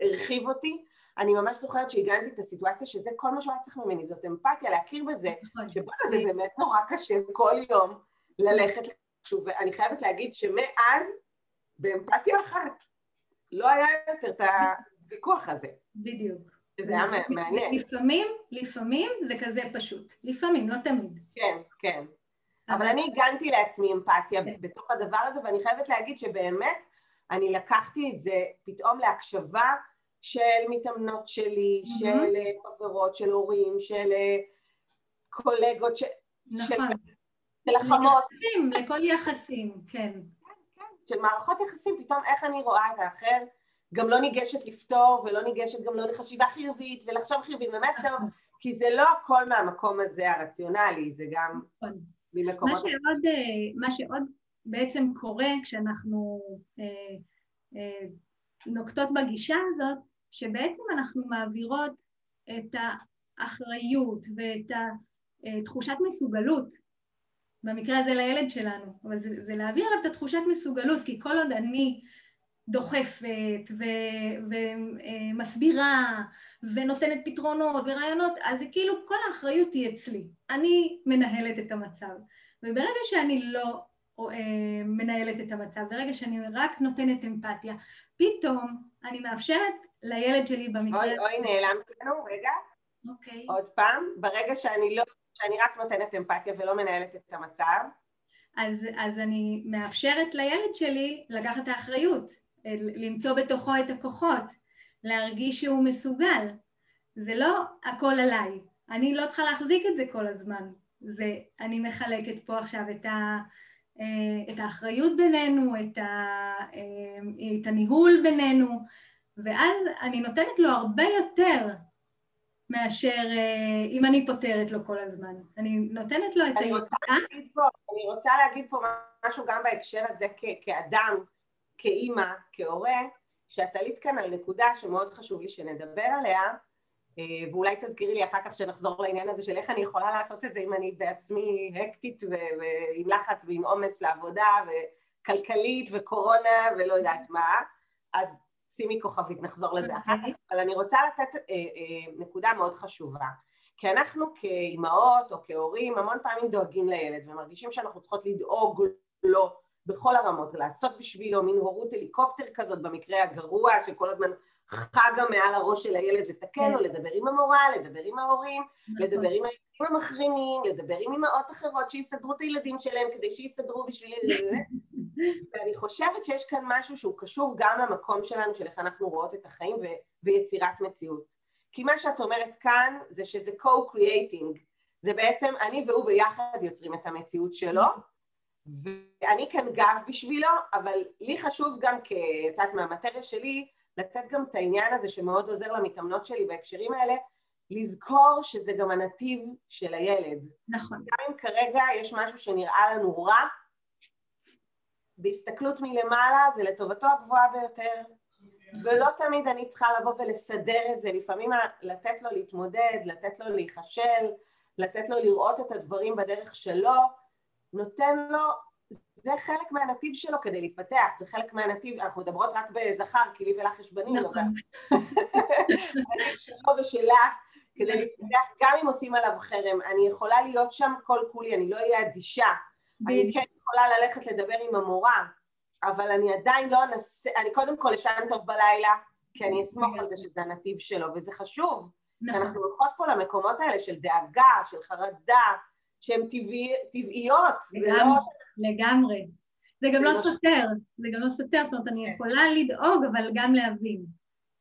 הרחיב אותי. אני ממש זוכרת שעיגנתי את הסיטואציה שזה כל מה שהוא היה צריך ממני, זאת אמפתיה, להכיר בזה, נכון. שבואנה זה באמת נורא קשה כל יום ללכת שוב, ואני חייבת להגיד שמאז, באמפתיה אחת, לא היה יותר את הוויכוח הזה. בדיוק. שזה היה מעניין. לפעמים, לפעמים זה כזה פשוט. לפעמים, לא תמיד. כן, כן. אבל אני הגנתי לעצמי אמפתיה כן. בתוך הדבר הזה, ואני חייבת להגיד שבאמת אני לקחתי את זה פתאום להקשבה של מתאמנות שלי, של אה, חברות, של הורים, של אה, קולגות, נכון. של החמות. לכל יחסים, כן. כן, כן. של מערכות יחסים, פתאום איך אני רואה את האחר, גם לא ניגשת לפתור, ולא ניגשת גם לא לחשיבה חיובית, ולחשוב חיובית, באמת טוב, נכון. כי זה לא הכל מהמקום הזה הרציונלי, זה גם... נכון. ממקומות... מה שעוד, אה, מה שעוד בעצם קורה כשאנחנו אה, אה, נוקטות בגישה הזאת, שבעצם אנחנו מעבירות את האחריות ואת התחושת מסוגלות, במקרה הזה לילד שלנו, אבל זה, זה להעביר עליו את התחושת מסוגלות, כי כל עוד אני דוחפת ומסבירה ונותנת פתרונות ורעיונות, אז זה כאילו כל האחריות היא אצלי. אני מנהלת את המצב. וברגע שאני לא אה, מנהלת את המצב, ברגע שאני רק נותנת אמפתיה, פתאום אני מאפשרת לילד שלי במקרה... אוי, אוי, נעלמת לנו, רגע. אוקיי. עוד פעם, ברגע שאני לא, שאני רק נותנת אמפתיה ולא מנהלת את המצב. אז, אז אני מאפשרת לילד שלי לקחת את האחריות, למצוא בתוכו את הכוחות, להרגיש שהוא מסוגל. זה לא הכל עליי, אני לא צריכה להחזיק את זה כל הזמן. זה, אני מחלקת פה עכשיו את, ה, אה, את האחריות בינינו, את, ה, אה, את הניהול בינינו, ואז אני נותנת לו הרבה יותר מאשר אה, אם אני פותרת לו כל הזמן. אני נותנת לו את היציאה. אני רוצה להגיד פה משהו גם בהקשר הזה כ- כאדם, כאימא, כהורה, שאת עלית כאן על נקודה שמאוד חשוב לי שנדבר עליה, ואולי תזכירי לי אחר כך שנחזור לעניין הזה של איך אני יכולה לעשות את זה אם אני בעצמי הקטית ועם לחץ ועם עומס לעבודה וכלכלית וקורונה ולא יודעת מה, אז שימי כוכבית, נחזור לזה אחר כך, אבל אני רוצה לתת אה, אה, נקודה מאוד חשובה. כי אנחנו כאימהות או כהורים המון פעמים דואגים לילד ומרגישים שאנחנו צריכות לדאוג לו בכל הרמות, לעשות בשבילו מין הורות הליקופטר כזאת במקרה הגרוע שכל הזמן חגה מעל הראש של הילד לתקן לו, לדבר עם המורה, לדבר עם ההורים, לדבר עם הילדים המחרימים, לדבר עם אמהות אחרות שיסדרו את הילדים שלהם כדי שיסדרו בשביל זה. ואני חושבת שיש כאן משהו שהוא קשור גם למקום שלנו של איך אנחנו רואות את החיים ויצירת מציאות. כי מה שאת אומרת כאן זה שזה co-creating, זה בעצם אני והוא ביחד יוצרים את המציאות שלו, ואני כאן גב בשבילו, אבל לי חשוב גם, כיצאת מהמטריה שלי, לתת גם את העניין הזה שמאוד עוזר למתאמנות שלי בהקשרים האלה, לזכור שזה גם הנתיב של הילד. נכון. גם אם כרגע יש משהו שנראה לנו רע, בהסתכלות מלמעלה זה לטובתו הגבוהה ביותר, ולא תמיד אני צריכה לבוא ולסדר את זה, לפעמים לתת לו להתמודד, לתת לו להיכשל, לתת לו לראות את הדברים בדרך שלו, נותן לו, זה חלק מהנתיב שלו כדי להתפתח, זה חלק מהנתיב, אנחנו מדברות רק בזכר, כי לי ולך יש בנים, נכון. הנתיב שלו ושלה כדי להתפתח, גם אם עושים עליו חרם, אני יכולה להיות שם כל כולי, אני לא אהיה אדישה, אני כן יכולה ללכת לדבר עם המורה, אבל אני עדיין לא אנסה, אני קודם כל אשן טוב בלילה, כי אני אסמוך על זה שזה הנתיב שלו, וזה חשוב. נכון. אנחנו הולכות פה למקומות האלה של דאגה, של חרדה, שהן טבעי, טבעיות. לגמרי, לא... לגמרי. זה גם לא סותר, זה גם לא סותר, זאת אומרת, אני יכולה לדאוג, אבל גם להבין.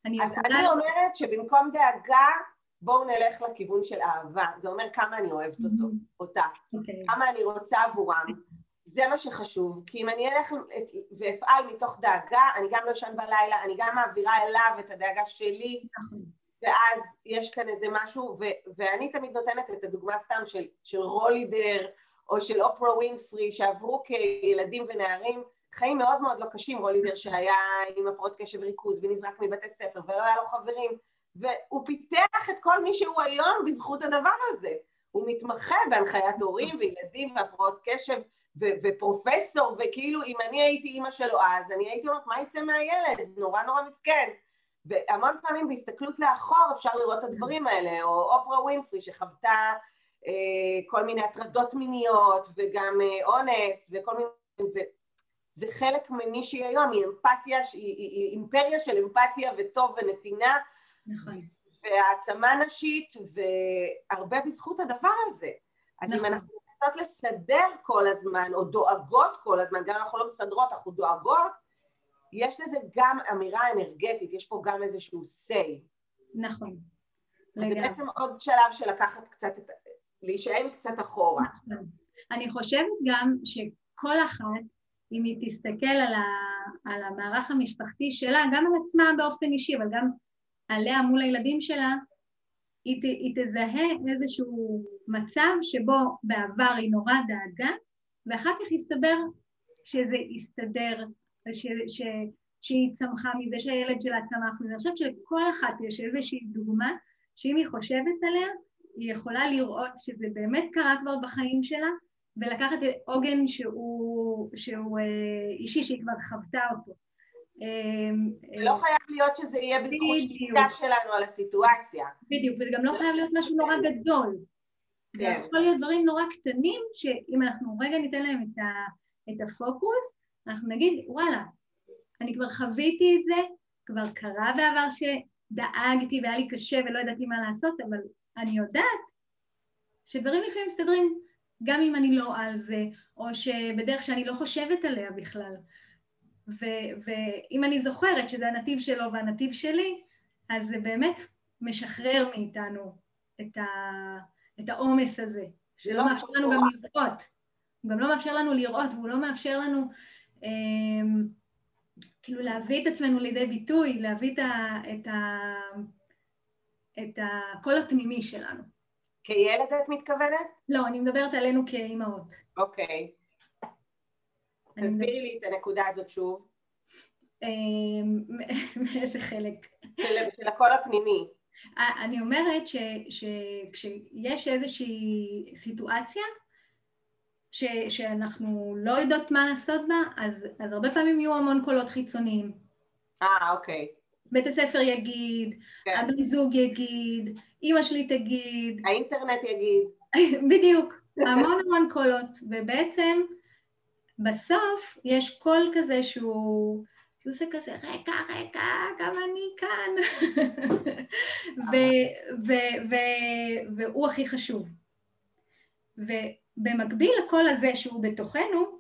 אני יכולה... אני אומרת שבמקום דאגה, בואו נלך לכיוון של אהבה. זה אומר כמה אני אוהבת אותו, אותה. Okay. אוקיי. כמה אני רוצה עבורם. זה מה שחשוב, כי אם אני אלך ואפעל מתוך דאגה, אני גם לא אשן בלילה, אני גם מעבירה אליו את הדאגה שלי, ואז יש כאן איזה משהו, ו- ואני תמיד נותנת את הדוגמה סתם של, של רולידר, או של אופרה ווינפרי, שעברו כילדים ונערים חיים מאוד מאוד לא קשים, רולידר שהיה עם הפרעות קשב וריכוז ונזרק מבתי ספר ולא היה לו חברים, והוא פיתח את כל מי שהוא היום בזכות הדבר הזה. הוא מתמחה בהנחיית הורים וילדים והפרעות קשב ו- ופרופסור, וכאילו אם אני הייתי אימא שלו אז, אני הייתי אומרת, מה יצא מהילד? נורא נורא מסכן. והמון פעמים בהסתכלות לאחור אפשר לראות את הדברים האלה, או אופרה ווינפרי שחוותה אה, כל מיני הטרדות מיניות וגם אה, אונס וכל מיני... זה חלק ממי שהיא היום, היא אמפתיה, היא, היא, היא אימפריה של אמפתיה וטוב ונתינה. נכון. והעצמה נשית, והרבה בזכות הדבר הזה. אז נכון. אם אנחנו מנסות לסדר כל הזמן, או דואגות כל הזמן, גם אם אנחנו לא מסדרות, אנחנו דואגות, יש לזה גם אמירה אנרגטית, יש פה גם איזשהו say. נכון. אז זה בעצם עוד שלב של לקחת קצת, להישען קצת אחורה. נכון. אני חושבת גם שכל אחת, אם היא תסתכל על, ה, על המערך המשפחתי שלה, גם על עצמה באופן אישי, אבל גם עליה מול הילדים שלה, היא, ת, היא תזהה איזשהו מצב שבו בעבר היא נורא דאגה, ואחר כך יסתבר שזה יסתדר, ש, ש, שהיא צמחה מזה שהילד שלה צמח מזה. אני חושבת שלכל אחת יש איזושהי דוגמה שאם היא חושבת עליה, היא יכולה לראות שזה באמת קרה כבר בחיים שלה, ולקחת עוגן שהוא, שהוא אה, אישי, שהיא כבר חוותה אותו. אה, לא חייב להיות שזה יהיה בזכות שליטה שלנו על הסיטואציה. בדיוק, וזה גם לא חייב להיות משהו נורא גדול. זה כן. יכול להיות דברים נורא קטנים, שאם אנחנו רגע ניתן להם את, ה, את הפוקוס, אנחנו נגיד, וואלה, אני כבר חוויתי את זה, כבר קרה בעבר שדאגתי והיה לי קשה ולא ידעתי מה לעשות, אבל אני יודעת שדברים לפעמים מסתדרים גם אם אני לא על זה, או שבדרך שאני לא חושבת עליה בכלל. ואם אני זוכרת שזה הנתיב שלו והנתיב שלי, אז זה באמת משחרר מאיתנו את, ה, את העומס הזה, שלא לא מאפשר לנו גם לראות. הוא גם לא מאפשר לנו לראות, והוא לא מאפשר לנו כאילו להביא את עצמנו לידי ביטוי, להביא את, ה, את, ה, את הקול הפנימי שלנו. כילד את מתכוונת? לא, אני מדברת עלינו כאימהות. אוקיי. תסבירי לי את הנקודה הזאת שוב. אמ, מאיזה חלק? של הקול הפנימי. אני אומרת שכשיש איזושהי סיטואציה ש, שאנחנו לא יודעות מה לעשות בה, אז, אז הרבה פעמים יהיו המון קולות חיצוניים. אה, אוקיי. בית הספר יגיד, כן. הבן זוג יגיד, אימא שלי תגיד. האינטרנט יגיד. בדיוק, המון המון קולות, ובעצם בסוף יש קול כזה שהוא, שהוא עושה כזה רגע רגע גם אני כאן ו, ו, ו, והוא הכי חשוב. ובמקביל לקול הזה שהוא בתוכנו,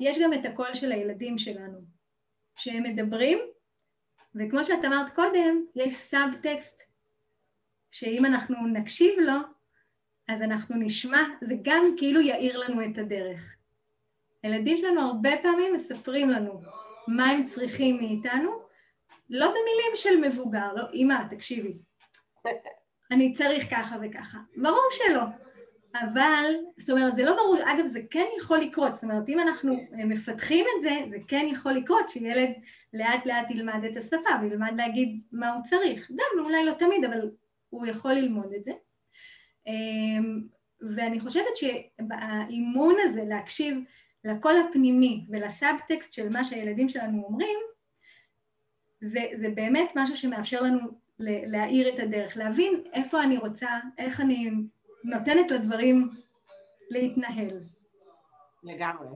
יש גם את הקול של הילדים שלנו, שהם מדברים, וכמו שאת אמרת קודם, יש סאב-טקסט שאם אנחנו נקשיב לו, אז אנחנו נשמע, זה גם כאילו יאיר לנו את הדרך. הילדים שלנו הרבה פעמים מספרים לנו מה הם צריכים מאיתנו, לא במילים של מבוגר, לא, אמא, תקשיבי, אני צריך ככה וככה. ברור שלא, אבל, זאת אומרת, זה לא ברור, אגב, זה כן יכול לקרות, זאת אומרת, אם אנחנו מפתחים את זה, זה כן יכול לקרות שילד לאט לאט ילמד את השפה וילמד להגיד מה הוא צריך. גם, אולי לא תמיד, אבל הוא יכול ללמוד את זה. אמ, ואני חושבת שהאימון הזה להקשיב לקול הפנימי ולסאבטקסט של מה שהילדים שלנו אומרים, זה, זה באמת משהו שמאפשר לנו להאיר את הדרך, להבין איפה אני רוצה, איך אני נותנת לדברים להתנהל. לגמרי.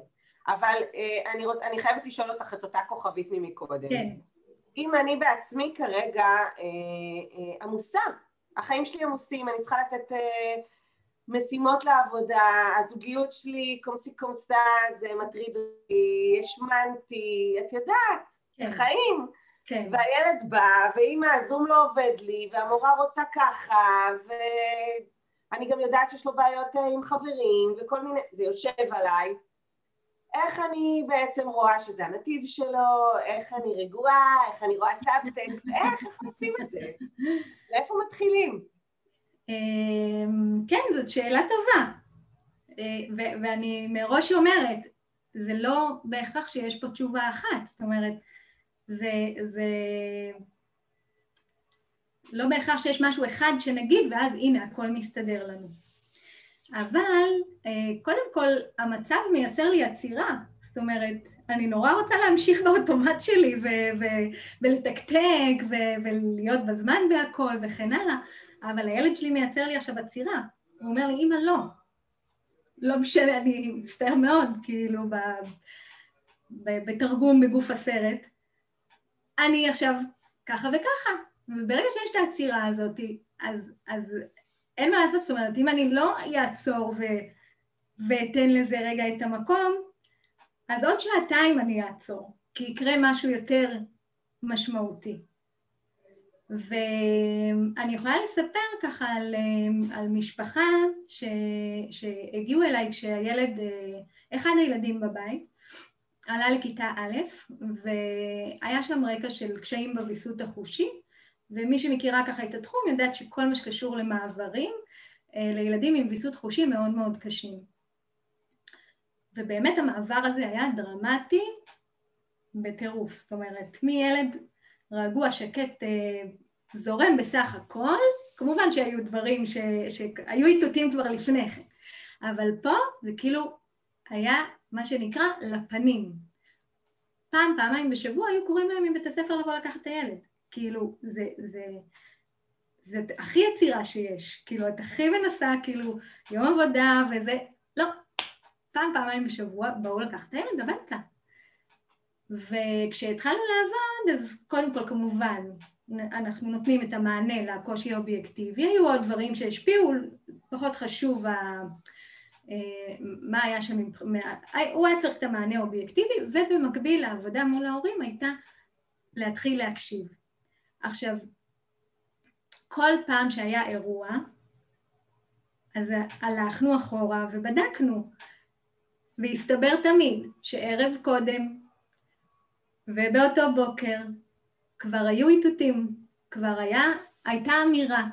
אבל אה, אני, רוצ, אני חייבת לשאול אותך את אותה כוכבית ממקודם. כן. אם אני בעצמי כרגע אה, אה, עמוסה החיים שלי עמוסים, אני צריכה לתת uh, משימות לעבודה, הזוגיות שלי קומסי קומסה, זה מטריד אותי, השמנתי, את יודעת, כן. חיים. כן. והילד בא, ואמא, הזום לא עובד לי, והמורה רוצה ככה, ואני גם יודעת שיש לו בעיות אה, עם חברים, וכל מיני, זה יושב עליי. איך אני בעצם רואה שזה הנתיב שלו, איך אני רגועה, איך אני רואה סאבטקסט, איך, איך עושים את זה? לאיפה מתחילים? אמ, כן, זאת שאלה טובה. אה, ואני מראש אומרת, זה לא בהכרח שיש פה תשובה אחת, זאת אומרת, זה, זה לא בהכרח שיש משהו אחד שנגיד ואז הנה הכל מסתדר לנו. אבל אה, קודם כל המצב מייצר לי עצירה, זאת אומרת, אני נורא רוצה להמשיך באוטומט שלי ו- ו- ולתקתק ו- ולהיות בזמן בהכל וכן הלאה, אבל הילד שלי מייצר לי עכשיו עצירה. הוא אומר לי, אמא, לא. לא משנה, אני מצטער מאוד, כאילו, ב- ב- בתרגום בגוף הסרט. אני עכשיו ככה וככה. וברגע שיש את העצירה הזאת, אז, אז אין מה לעשות, זאת אומרת, אם אני לא אעצור ו- ואתן לזה רגע את המקום, אז עוד שעתיים אני אעצור, כי יקרה משהו יותר משמעותי. ואני יכולה לספר ככה על, על משפחה ש, שהגיעו אליי כשהילד, אחד הילדים בבית, עלה לכיתה א', והיה שם רקע של קשיים בוויסות החושי, ומי שמכירה ככה את התחום יודעת שכל מה שקשור למעברים אה, לילדים עם ויסות חושי מאוד מאוד קשים. ובאמת המעבר הזה היה דרמטי בטירוף, זאת אומרת מילד רגוע, שקט, אה, זורם בסך הכל, כמובן שהיו דברים ש, שהיו איתותים כבר לפני כן, אבל פה זה כאילו היה מה שנקרא לפנים. פעם, פעמיים בשבוע היו קוראים להם מבית הספר לבוא לקחת את הילד. כאילו, זה, זה, זה הכי יצירה שיש. כאילו, את הכי מנסה, כאילו, יום עבודה וזה, לא. פעם, פעמיים בשבוע באו לקחת את הילד הביתה. וכשהתחלנו לעבוד, אז קודם כל כמובן אנחנו נותנים את המענה לקושי האובייקטיבי, היו עוד דברים שהשפיעו, פחות חשוב ה... אה, מה היה שם, הוא היה צריך את המענה האובייקטיבי, ובמקביל העבודה מול ההורים הייתה להתחיל להקשיב. עכשיו, כל פעם שהיה אירוע, אז הלכנו אחורה ובדקנו, והסתבר תמיד שערב קודם ובאותו בוקר כבר היו איתותים, כבר היה, הייתה אמירה,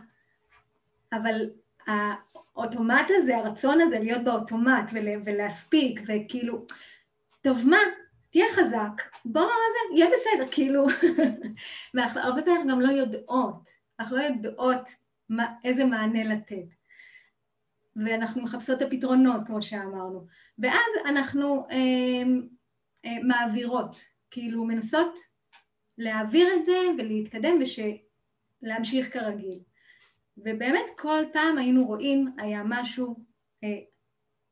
אבל האוטומט הזה, הרצון הזה להיות באוטומט ולהספיק וכאילו, טוב מה, תהיה חזק, בוא, זה, יהיה בסדר, כאילו, והרבה פעמים גם לא יודעות, אנחנו לא יודעות מה, איזה מענה לתת, ואנחנו מחפשות את הפתרונות, כמו שאמרנו, ואז אנחנו אה, אה, מעבירות, כאילו מנסות להעביר את זה ולהתקדם ולהמשיך כרגיל. ובאמת כל פעם היינו רואים, היה משהו, אה,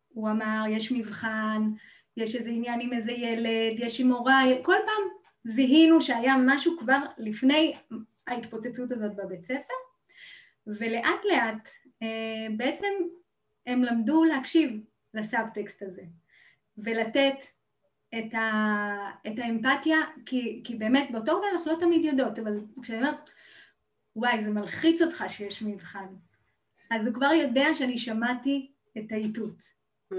הוא אמר, יש מבחן, יש איזה עניין עם איזה ילד, יש עם מורה, כל פעם זיהינו שהיה משהו כבר לפני ההתפוצצות הזאת בבית ספר, ולאט לאט אה, בעצם הם למדו להקשיב לסאבטקסט הזה, ולתת את, ה, את האמפתיה, כי, כי באמת באותו רגע אנחנו לא תמיד יודעות, אבל כשאני אומרת, וואי, זה מלחיץ אותך שיש מבחן, אז הוא כבר יודע שאני שמעתי את האיתות. Mm.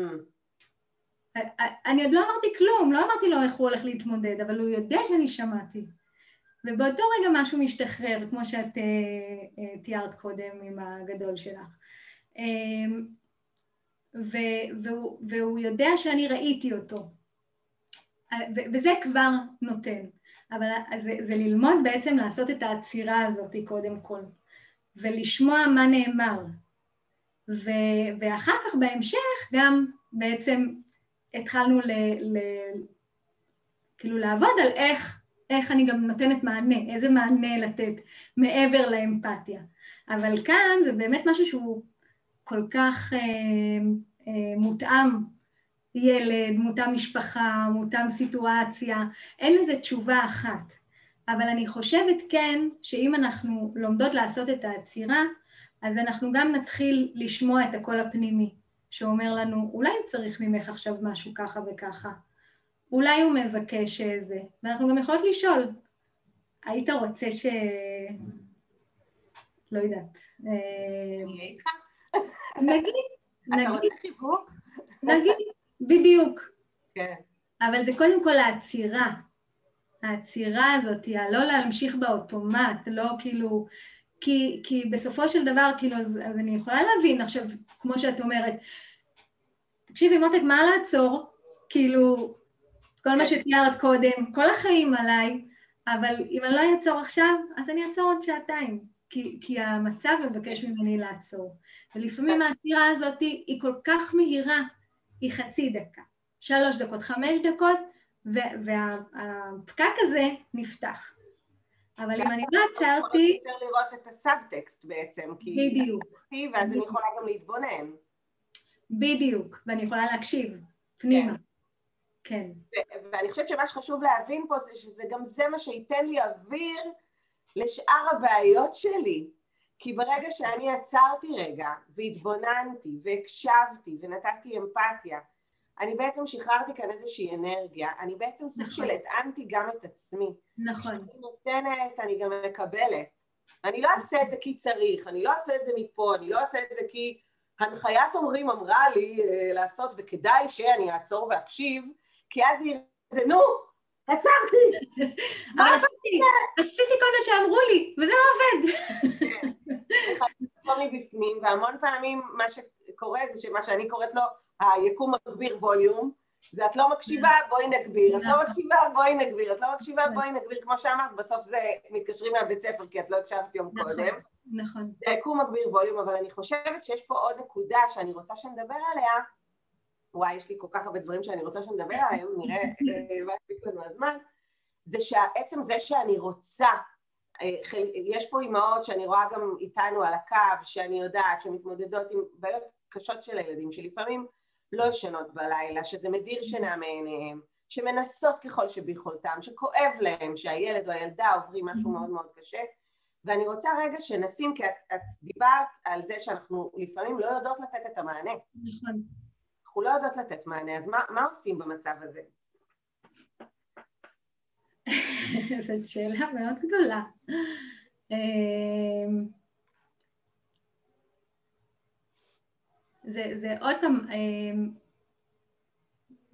אני עוד לא אמרתי כלום, לא אמרתי לו איך הוא הולך להתמודד, אבל הוא יודע שאני שמעתי. ובאותו רגע משהו משתחרר, כמו שאת אה, אה, תיארת קודם עם הגדול שלך. אה, והוא, והוא יודע שאני ראיתי אותו, וזה כבר נותן. אבל זה, זה ללמוד בעצם לעשות את העצירה הזאת קודם כל, ולשמוע מה נאמר. ו, ואחר כך בהמשך גם בעצם התחלנו ל, ל, כאילו לעבוד על איך, איך אני גם נותנת מענה, איזה מענה לתת מעבר לאמפתיה. אבל כאן זה באמת משהו שהוא כל כך אה, אה, מותאם ילד, מותם משפחה, מותם סיטואציה, אין לזה תשובה אחת. אבל אני חושבת כן, שאם אנחנו לומדות לעשות את העצירה, אז אנחנו גם נתחיל לשמוע את הקול הפנימי, שאומר לנו, אולי צריך ממך עכשיו משהו ככה וככה, אולי הוא מבקש זה, ואנחנו גם יכולות לשאול, היית רוצה ש... לא יודעת. אה, איתך? נגיד, נגיד. אתה רוצה חיבוק? נגיד, בדיוק. כן. אבל זה קודם כל העצירה. העצירה הזאת, הלא להמשיך באוטומט, לא כאילו... כי, כי בסופו של דבר, כאילו, אז, אז אני יכולה להבין עכשיו, כמו שאת אומרת, תקשיבי מותק, מה לעצור? כאילו, כל מה כן. שתיארת קודם, כל החיים עליי, אבל אם אני לא אעצור עכשיו, אז אני אעצור עוד שעתיים, כי, כי המצב מבקש ממני לעצור. ולפעמים כן. העצירה הזאת היא כל כך מהירה, היא חצי דקה, שלוש דקות, חמש דקות, והפקק הזה נפתח. אבל אם אני לא עצרתי... יותר לראות את הסאבטקסט בעצם, כי... בדיוק. ואז אני יכולה גם להתבונן. בדיוק, ואני יכולה להקשיב, פנימה. כן. ואני חושבת שמה שחשוב להבין פה זה שזה גם זה מה שייתן לי אוויר לשאר הבעיות שלי. כי ברגע שאני עצרתי רגע והתבוננתי והקשבתי ונתתי אמפתיה, אני בעצם שחררתי כאן איזושהי אנרגיה, אני בעצם סוג נכון. של הטענתי גם את עצמי. נכון. כשאני נותנת, אני גם מקבלת. אני לא אעשה את זה כי צריך, אני לא אעשה את זה מפה, אני לא אעשה את זה כי הנחיית הורים אמרה לי uh, לעשות, וכדאי שאני אעצור ואקשיב, כי אז היא... זה נו, עצרתי! אבל עשיתי, עשיתי כל מה שאמרו לי, וזה לא עובד. כן, מבפנים, והמון פעמים מה שקורה זה שמה שאני קוראת לו היקום מגביר ווליום, זה את לא מקשיבה, בואי נגביר, את לא נכון. מקשיבה, בואי נגביר, את לא מקשיבה, בואי נגביר, כמו שאמרת, בסוף זה מתקשרים מהבית ספר כי את לא הקשבת יום נכון, קודם. נכון. זה קום מגביר ווליום, אבל אני חושבת שיש פה עוד נקודה שאני רוצה שנדבר עליה, וואי, יש לי כל כך הרבה דברים שאני רוצה שנדבר עליהם, נראה מה יספיק לנו הזמן, זה שעצם זה שאני רוצה, אה, יש פה אימהות שאני רואה גם איתנו על הקו, שאני יודעת, שמתמודדות עם בעיות קשות של הילדים, שלפעמים לא ישנות בלילה, שזה מדיר שינה מעיניהם, שמנסות ככל שביכולתם, שכואב להם שהילד או הילדה עוברים משהו מאוד מאוד קשה, ואני רוצה רגע שנשים, כי את, את דיברת על זה שאנחנו לפעמים לא יודעות לתת את המענה. נכון. אנחנו לא יודעות לתת מענה, אז מה, מה עושים במצב הזה? זאת שאלה מאוד גדולה. זה, זה עוד פעם, אמ,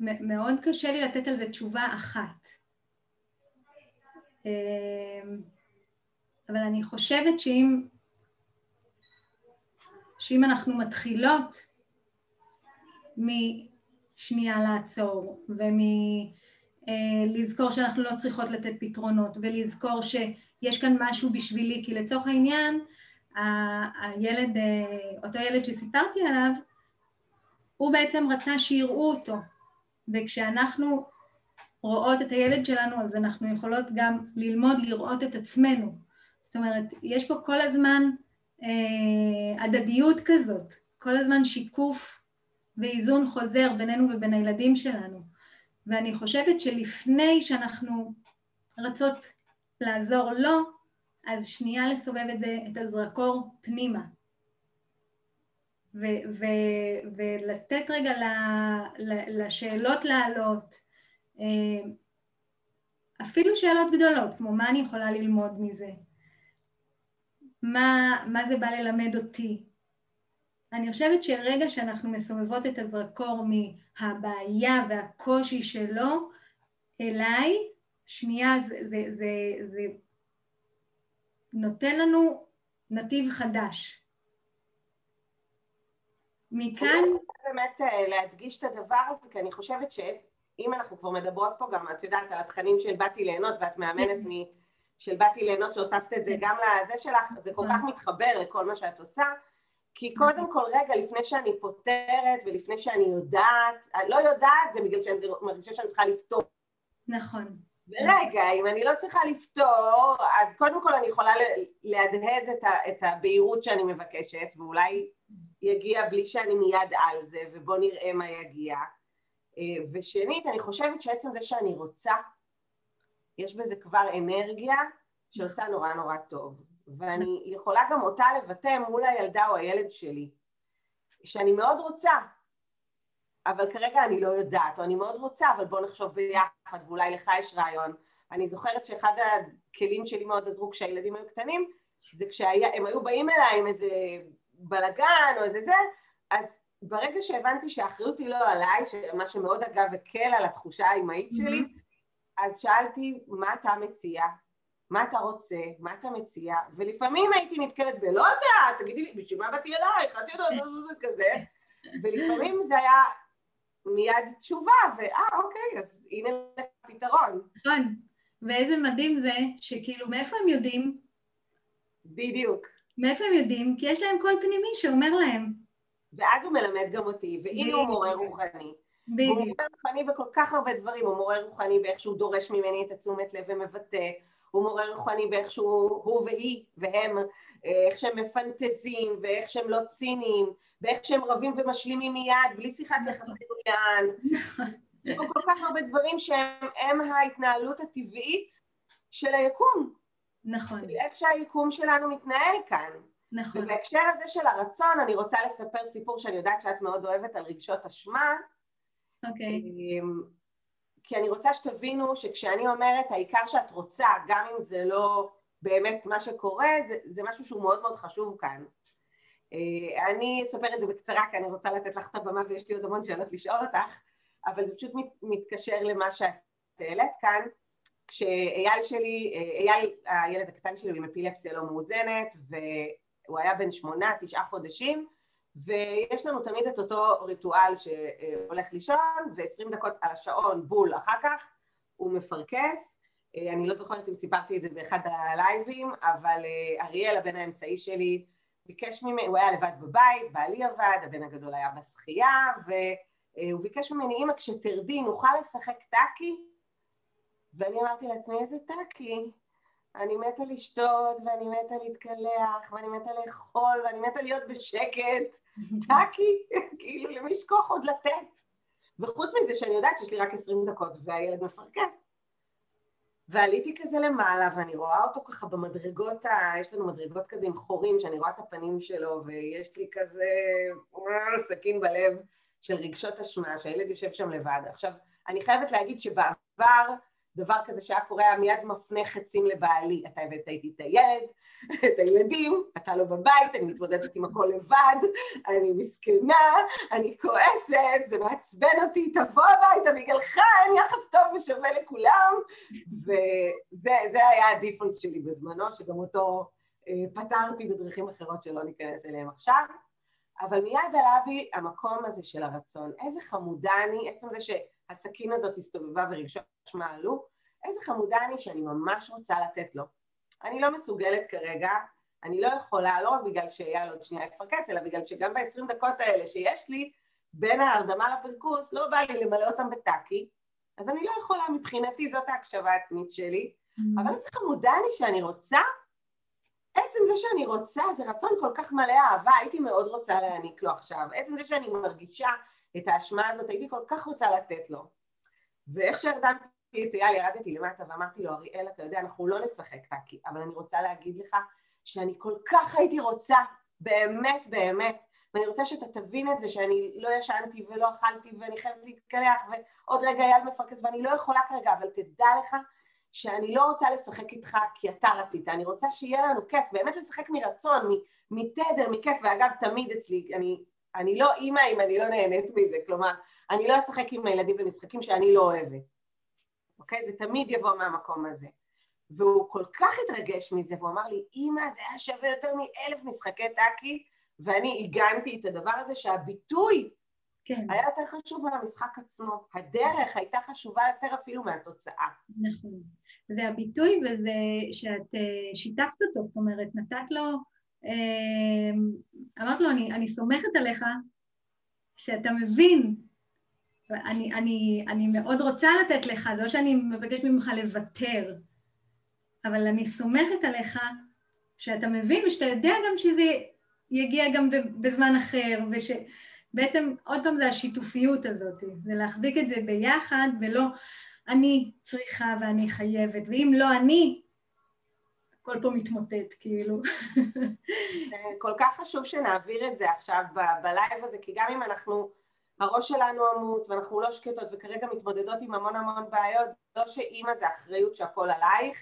מאוד קשה לי לתת על זה תשובה אחת. אמ, אבל אני חושבת שאם, שאם אנחנו מתחילות משנייה לעצור ומלזכור אה, שאנחנו לא צריכות לתת פתרונות ולזכור שיש כאן משהו בשבילי, כי לצורך העניין הילד, אה, אותו ילד שסיפרתי עליו, הוא בעצם רצה שיראו אותו, וכשאנחנו רואות את הילד שלנו אז אנחנו יכולות גם ללמוד לראות את עצמנו. זאת אומרת, יש פה כל הזמן אה, הדדיות כזאת, כל הזמן שיקוף ואיזון חוזר בינינו ובין הילדים שלנו. ואני חושבת שלפני שאנחנו רצות לעזור לו, אז שנייה לסובב את זה, את הזרקור פנימה. ו- ו- ולתת רגע לשאלות לעלות, אה, אפילו שאלות גדולות, כמו מה אני יכולה ללמוד מזה? מה, מה זה בא ללמד אותי? אני חושבת שרגע שאנחנו מסובבות את הזרקור מהבעיה והקושי שלו אליי, שנייה זה, זה, זה, זה נותן לנו נתיב חדש. מכאן... אני באמת אה, להדגיש את הדבר הזה, כי אני חושבת שאם אנחנו כבר מדברות פה גם, את יודעת, על התכנים של באתי ליהנות, ואת מאמנת מ... של באתי ליהנות שהוספת את זה גם לזה שלך, זה כל כך מתחבר לכל מה שאת עושה, כי קודם כל רגע, לפני שאני פותרת ולפני שאני יודעת, לא יודעת זה בגלל שאני מרגישה שאני צריכה לפתור. נכון. ורגע, אם אני לא צריכה לפתור, אז קודם כל אני יכולה להדהד את, ה, את הבהירות שאני מבקשת, ואולי יגיע בלי שאני מיד על זה, ובוא נראה מה יגיע. אה, ושנית, אני חושבת שעצם זה שאני רוצה, יש בזה כבר אנרגיה שעושה נורא נורא טוב. ואני יכולה גם אותה לבטא מול הילדה או הילד שלי, שאני מאוד רוצה, אבל כרגע אני לא יודעת, או אני מאוד רוצה, אבל בוא נחשוב ביחד, ואולי לך יש רעיון. אני זוכרת שאחד הכלים שלי מאוד עזרו כשהילדים היו קטנים, זה כשהם היו באים אליי עם איזה בלגן או איזה זה, אז ברגע שהבנתי שהאחריות היא לא עליי, מה שמאוד אגב הקל על התחושה האמהית שלי, אז שאלתי, מה אתה מציע? מה אתה רוצה? מה אתה מציע? ולפעמים הייתי נתקלת בלא יודעת, תגידי לי, בשביל מה באתי אלייך? את יודעת, זה כזה. ולפעמים זה היה מיד תשובה, ואה, אוקיי, אז הנה לך פתרון. נכון, ואיזה מדהים זה שכאילו, מאיפה הם יודעים? בדיוק. מאיפה הם יודעים? כי יש להם קול פנימי שאומר להם. ואז הוא מלמד גם אותי, והנה הוא מורה רוחני. בדיוק. הוא מורה רוחני בכל כך הרבה דברים, הוא מורה רוחני באיך שהוא דורש ממני את התשומת לב ומבטא, הוא מורה רוחני באיך שהוא, הוא והיא והם, איך שהם מפנטזים ואיך שהם לא ציניים ואיך שהם רבים ומשלימים מיד בלי שיחת יחסי עניין. יש פה כל כך הרבה דברים שהם ההתנהלות הטבעית של היקום. נכון. איך שהיקום שלנו מתנהל כאן. נכון. ובהקשר הזה של הרצון, אני רוצה לספר סיפור שאני יודעת שאת מאוד אוהבת על רגשות אשמה. אוקיי. Okay. כי אני רוצה שתבינו שכשאני אומרת העיקר שאת רוצה, גם אם זה לא באמת מה שקורה, זה, זה משהו שהוא מאוד מאוד חשוב כאן. אה, אני אספר את זה בקצרה כי אני רוצה לתת לך את הבמה ויש לי עוד המון שאלות לשאול אותך, אבל זה פשוט מת, מתקשר למה שאת העלית כאן. כשאייל שלי, אה, אייל הילד הקטן שלי הוא עם אפילפסיה לא מאוזנת והוא היה בן שמונה, תשעה חודשים ויש לנו תמיד את אותו ריטואל שהולך לישון, ו-20 דקות על השעון בול אחר כך, הוא מפרכס. אה, אני לא זוכרת אם סיפרתי את זה באחד הלייבים, אבל אה, אריאל, הבן האמצעי שלי, ביקש ממני, הוא היה לבד בבית, בעלי עבד, הבן הגדול היה בשחייה, והוא ביקש ממני, אמא, כשתרדי נוכל לשחק טאקי? ואני אמרתי לעצמי, איזה טאקי? אני מתה לשתות, ואני מתה להתקלח, ואני מתה לאכול, ואני מתה להיות בשקט. טאקי, כאילו, למי יש כוח עוד לתת? וחוץ מזה שאני יודעת שיש לי רק עשרים דקות והילד מפרכס. ועליתי כזה למעלה, ואני רואה אותו ככה במדרגות, ה... יש לנו מדרגות כזה עם חורים, שאני רואה את הפנים שלו, ויש לי כזה אה, סכין בלב של רגשות אשמה, שהילד יושב שם לבד. עכשיו, אני חייבת להגיד שבעבר דבר כזה שהיה קורה, היה מיד מפנה חצים לבעלי, אתה הבאת איתי את הילד, את הילדים, אתה לא בבית, אני מתמודדת עם הכל לבד, אני מסכנה, אני כועסת, זה מעצבן אותי, תבוא הביתה, בגללך אין יחס טוב ושווה לכולם, וזה היה הדיפולט שלי בזמנו, שגם אותו אה, פתרתי בדרכים אחרות שלא ניכנס אליהם עכשיו. אבל מיד עלה בי המקום הזה של הרצון. איזה חמודה אני, עצם זה שהסכין הזאת הסתובבה ורגשות אשמה עלו, איזה חמודה אני שאני ממש רוצה לתת לו. אני לא מסוגלת כרגע, אני לא יכולה, לא רק בגלל שאייל עוד שנייה יפרכס, אלא בגלל שגם ב-20 דקות האלה שיש לי, בין ההרדמה לפרקוס, לא בא לי למלא אותם בטאקי, אז אני לא יכולה, מבחינתי זאת ההקשבה העצמית שלי, mm-hmm. אבל איזה חמודה אני שאני רוצה עצם זה שאני רוצה, זה רצון כל כך מלא אהבה, הייתי מאוד רוצה להעניק לו עכשיו. עצם זה שאני מרגישה את האשמה הזאת, הייתי כל כך רוצה לתת לו. ואיך שהרדמתי את אייל, ירדתי למטה ואמרתי לו, אריאל, אתה יודע, אנחנו לא נשחק טאקי, אבל אני רוצה להגיד לך שאני כל כך הייתי רוצה, באמת, באמת, ואני רוצה שאתה תבין את זה, שאני לא ישנתי ולא אכלתי ואני חייבת להתקלח ועוד רגע אייל מפרכס ואני לא יכולה כרגע, אבל תדע לך שאני לא רוצה לשחק איתך כי אתה רצית, אני רוצה שיהיה לנו כיף, באמת לשחק מרצון, מתדר, מכיף, ואגב, תמיד אצלי, אני, אני לא אימא אם אני לא נהנית מזה, כלומר, אני לא אשחק עם הילדים במשחקים שאני לא אוהבת, אוקיי? זה תמיד יבוא מהמקום הזה. והוא כל כך התרגש מזה, והוא אמר לי, אימא, זה היה שווה יותר מאלף משחקי טאקי, ואני עיגנתי את הדבר הזה שהביטוי כן. היה יותר חשוב מהמשחק עצמו. הדרך הייתה חשובה יותר אפילו מהתוצאה. נכון. זה הביטוי וזה שאת אה, שיתפת אותו, זאת אומרת, נתת לו, אה, אמרת לו, אני, אני סומכת עליך שאתה מבין, אני, אני, אני מאוד רוצה לתת לך, זה לא שאני מבקשת ממך לוותר, אבל אני סומכת עליך שאתה מבין ושאתה יודע גם שזה יגיע גם בזמן אחר, וש... בעצם עוד פעם זה השיתופיות הזאת, זה להחזיק את זה ביחד ולא אני צריכה ואני חייבת, ואם לא אני, הכל פה מתמוטט, כאילו. כל כך חשוב שנעביר את זה עכשיו בלייב הזה, כי גם אם אנחנו, הראש שלנו עמוס ואנחנו לא שקטות וכרגע מתמודדות עם המון המון בעיות, לא שאימא זה אחריות שהכל עלייך,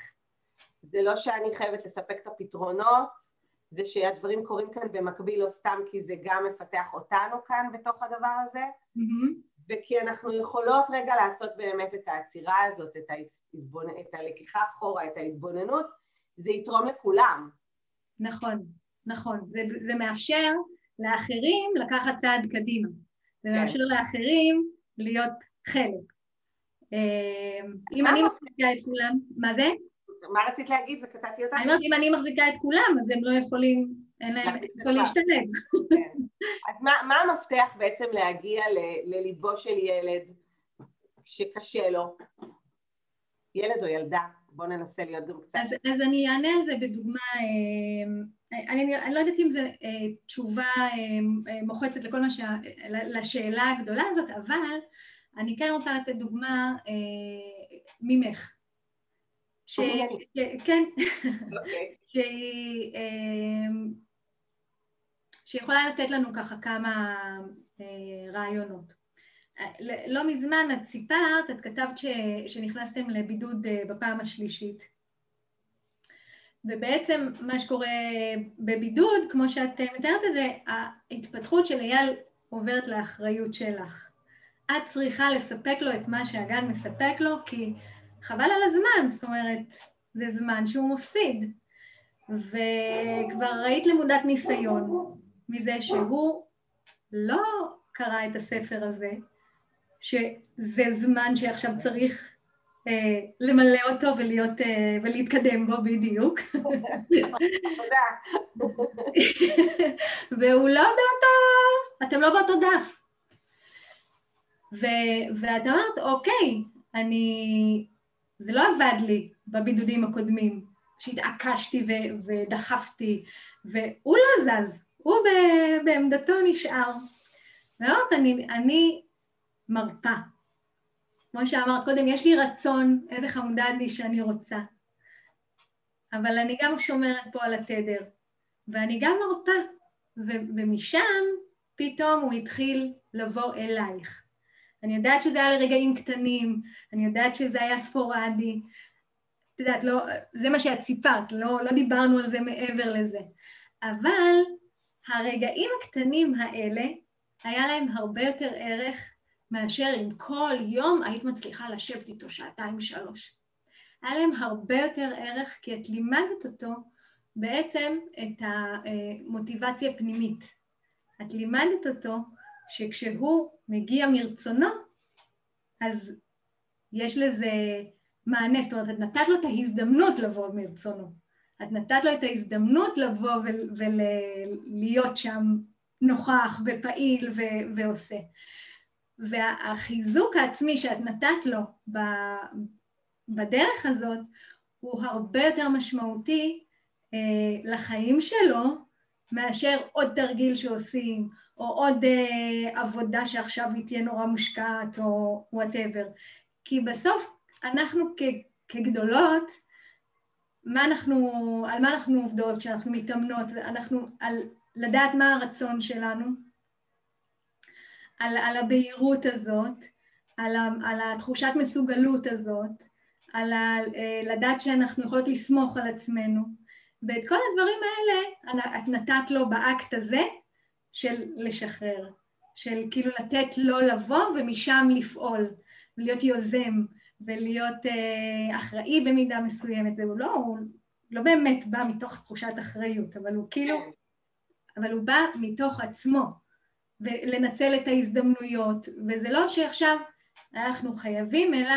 זה לא שאני חייבת לספק את הפתרונות, זה שהדברים קורים כאן במקביל לא סתם כי זה גם מפתח אותנו כאן בתוך הדבר הזה, mm-hmm. וכי אנחנו יכולות רגע לעשות באמת את העצירה הזאת, את, ההתבונ... את הלקיחה אחורה, את ההתבוננות, זה יתרום לכולם. נכון, נכון. זה, זה מאפשר לאחרים לקחת צעד קדימה. זה כן. מאפשר לאחרים להיות חלק. אה, אם אני מפסיקה את כולם, מה זה? מה רצית להגיד וקטעתי אותך? אני אומרת, אם אני מחזיקה את כולם, אז הם לא יכולים, אין להם איפה להשתלב. כן. אז מה המפתח בעצם להגיע לליבו של ילד שקשה לו? ילד או ילדה? בואו ננסה להיות גם קצת... אז, אז אני אענה על זה בדוגמה, אה, אני, אני לא יודעת אם זו אה, תשובה אה, מוחצת לכל מה ש... לשאלה הגדולה הזאת, אבל אני כן רוצה לתת דוגמה ממך. ש... כן, אוקיי. שהיא אמ, שיכולה לתת לנו ככה כמה אה, רעיונות. לא מזמן את סיפרת, את כתבת ש... שנכנסתם לבידוד אה, בפעם השלישית. ובעצם מה שקורה בבידוד, כמו שאת מתארת את זה, ההתפתחות של אייל עוברת לאחריות שלך. את צריכה לספק לו את מה שהגן מספק לו, כי חבל על הזמן, זאת אומרת, זה זמן שהוא מפסיד. וכבר ראית למודת ניסיון מזה שהוא לא קרא את הספר הזה, שזה זמן שעכשיו צריך אה, למלא אותו ולהיות, אה, ולהתקדם בו בדיוק. תודה. והוא לא באותו, אתם לא באותו דף. ו- ואת אמרת, אוקיי, אני... זה לא עבד לי בבידודים הקודמים, שהתעקשתי ו- ודחפתי, והוא לא זז, הוא ב- בעמדתו נשאר. ואמרת, אני, אני מרפה. כמו שאמרת קודם, יש לי רצון, איזה חמודה אני שאני רוצה, אבל אני גם שומרת פה על התדר, ואני גם מרפה, ו- ומשם פתאום הוא התחיל לבוא אלייך. אני יודעת שזה היה לרגעים קטנים, אני יודעת שזה היה ספורדי, את יודעת, לא, זה מה שאת סיפרת, לא, לא דיברנו על זה מעבר לזה. אבל הרגעים הקטנים האלה, היה להם הרבה יותר ערך מאשר אם כל יום היית מצליחה לשבת איתו שעתיים שלוש. היה להם הרבה יותר ערך כי את לימדת אותו בעצם את המוטיבציה הפנימית. את לימדת אותו שכשהוא מגיע מרצונו, אז יש לזה מענה, זאת אומרת, את נתת לו את ההזדמנות לבוא מרצונו. את נתת לו את ההזדמנות לבוא ולהיות שם נוכח ופעיל ו- ועושה. והחיזוק העצמי שאת נתת לו בדרך הזאת הוא הרבה יותר משמעותי אה, לחיים שלו מאשר עוד תרגיל שעושים, או עוד אה, עבודה שעכשיו היא תהיה נורא מושקעת, או וואטאבר. כי בסוף אנחנו כגדולות, מה אנחנו, על מה אנחנו עובדות כשאנחנו מתאמנות, אנחנו על לדעת מה הרצון שלנו, על, על הבהירות הזאת, על, ה, על התחושת מסוגלות הזאת, על ה, אה, לדעת שאנחנו יכולות לסמוך על עצמנו, ואת כל הדברים האלה את נתת לו באקט הזה של לשחרר, של כאילו לתת לו לבוא ומשם לפעול, ולהיות יוזם, ולהיות אה, אחראי במידה מסוימת, הוא לא, הוא לא באמת בא מתוך תחושת אחריות, אבל הוא כאילו, אבל הוא בא מתוך עצמו, ולנצל את ההזדמנויות, וזה לא שעכשיו אנחנו חייבים, אלא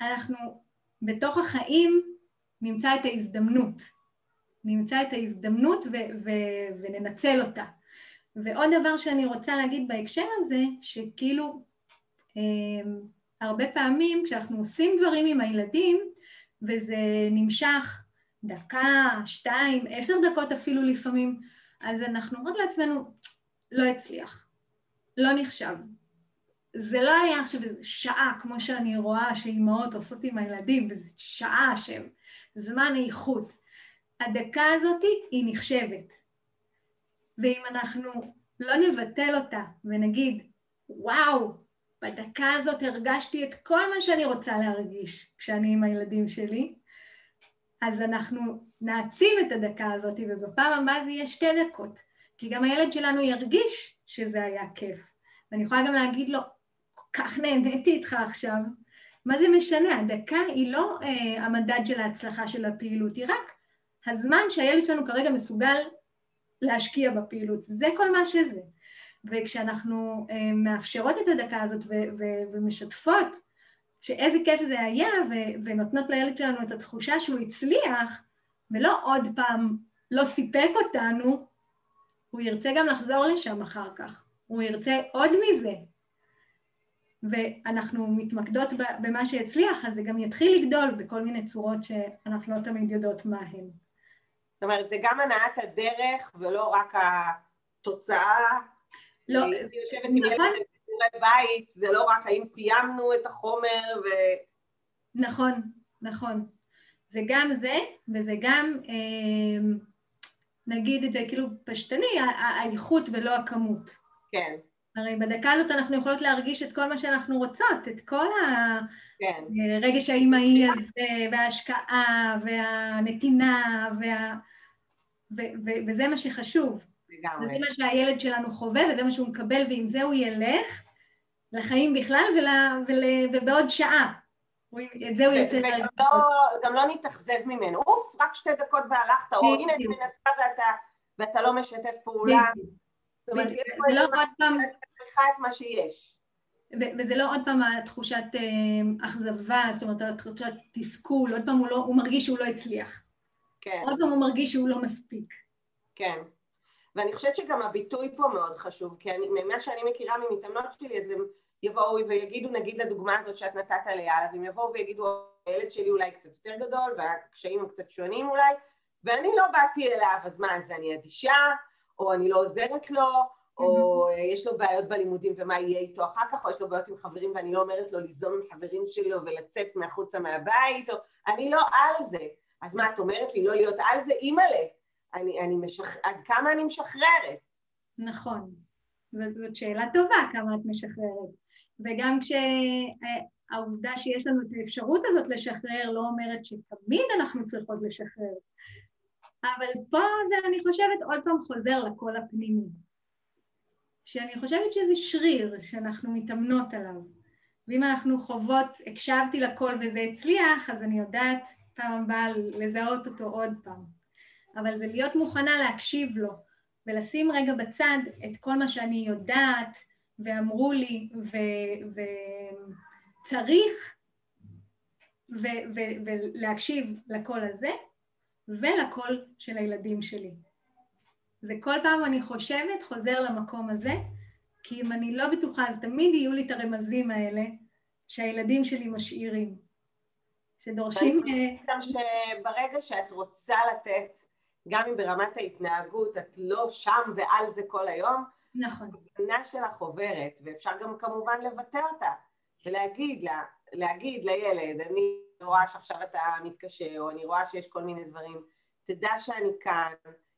אנחנו בתוך החיים נמצא את ההזדמנות, נמצא את ההזדמנות ו- ו- וננצל אותה. ועוד דבר שאני רוצה להגיד בהקשר הזה, שכאילו אה, הרבה פעמים כשאנחנו עושים דברים עם הילדים וזה נמשך דקה, שתיים, עשר דקות אפילו לפעמים, אז אנחנו אומרות לעצמנו, לא הצליח, לא נחשב. זה לא היה עכשיו איזה שעה, כמו שאני רואה שאימהות עושות עם הילדים, וזו שעה שהם זמן איכות. הדקה הזאת היא נחשבת. ואם אנחנו לא נבטל אותה ונגיד, וואו, בדקה הזאת הרגשתי את כל מה שאני רוצה להרגיש כשאני עם הילדים שלי, אז אנחנו נעצים את הדקה הזאת, ובפעם הבאה זה יהיה שתי דקות. כי גם הילד שלנו ירגיש שזה היה כיף. ואני יכולה גם להגיד לו, כל כך נהניתי איתך עכשיו. מה זה משנה? הדקה היא לא אה, המדד של ההצלחה של הפעילות, היא רק הזמן שהילד שלנו כרגע מסוגל להשקיע בפעילות. זה כל מה שזה. וכשאנחנו אה, מאפשרות את הדקה הזאת ו- ו- ומשתפות שאיזה כיף זה היה, ו- ונותנות לילד שלנו את התחושה שהוא הצליח, ולא עוד פעם לא סיפק אותנו, הוא ירצה גם לחזור לשם אחר כך, הוא ירצה עוד מזה. ואנחנו מתמקדות במה שהצליח, אז זה גם יתחיל לגדול בכל מיני צורות שאנחנו לא תמיד יודעות מה הן. זאת אומרת, זה גם הנעת הדרך ולא רק התוצאה. לא, נכון. אני יושבת עם ילד בשיעורי בית, זה לא רק האם סיימנו את החומר ו... נכון, נכון. זה גם זה, וזה גם אה, נגיד את זה כאילו פשטני, האיכות ולא הכמות. כן. הרי בדקה הזאת אנחנו יכולות להרגיש את כל מה שאנחנו רוצות, את כל הרגש כן. האימהי הזה, וההשקעה, והנתינה, וה... ו... ו... וזה מה שחשוב. לגמרי. וזה מה שהילד שלנו חווה, וזה מה שהוא מקבל, ועם זה הוא ילך לחיים בכלל ול... ול... ובעוד שעה. את זה הוא יוצא... וגם לא, גם לא נתאכזב ממנו. אוף, רק שתי דקות והלכת, או הנה אני מנסה ואתה, ואתה לא משתף פעולה. זאת אומרת, יש פה שצריכה את מה שיש. וזה לא עוד פעם התחושת אה, אכזבה, זאת אומרת, התחושת תסכול, עוד פעם הוא, לא, הוא מרגיש שהוא לא הצליח. כן. עוד פעם הוא מרגיש שהוא לא מספיק. כן. ואני חושבת שגם הביטוי פה מאוד חשוב, כי אני, ממה שאני מכירה ממתאמנות שלי, אז הם יבואו ויגידו, נגיד לדוגמה הזאת שאת נתת עליה, אז הם יבואו ויגידו, הילד שלי אולי קצת יותר גדול, והקשיים הם קצת שונים אולי, ואני לא באתי אליו, אז מה, אז אני אדישה, או אני לא עוזרת לו, או יש לו בעיות בלימודים ומה יהיה איתו אחר כך, או יש לו בעיות עם חברים ואני לא אומרת לו ליזום עם חברים שלו ולצאת מהחוצה מהבית, או אני לא על זה. אז מה, את אומרת לי לא להיות על זה? אימא'לה, אני, אני משח... עד כמה אני משחררת? נכון, זאת שאלה טובה כמה את משחררת. וגם כשהעובדה שיש לנו את האפשרות הזאת לשחרר לא אומרת שתמיד אנחנו צריכות לשחרר. אבל פה זה, אני חושבת, עוד פעם חוזר לקול הפנימי. שאני חושבת שזה שריר שאנחנו מתאמנות עליו. ואם אנחנו חוות, הקשבתי לקול וזה הצליח, אז אני יודעת פעם הבאה לזהות אותו עוד פעם. אבל זה להיות מוכנה להקשיב לו, ולשים רגע בצד את כל מה שאני יודעת, ואמרו לי, וצריך, ולהקשיב לקול הזה, ולקול של הילדים שלי. וכל פעם אני חושבת, חוזר למקום הזה, כי אם אני לא בטוחה, אז תמיד יהיו לי את הרמזים האלה שהילדים שלי משאירים, שדורשים... אני חושבת גם שברגע שאת רוצה לתת, גם אם ברמת ההתנהגות את לא שם ועל זה כל היום, נכון. הבנה שלך עוברת, ואפשר גם כמובן לבטא אותה, ולהגיד לה, להגיד לילד, אני רואה שעכשיו אתה מתקשה, או אני רואה שיש כל מיני דברים, תדע שאני כאן,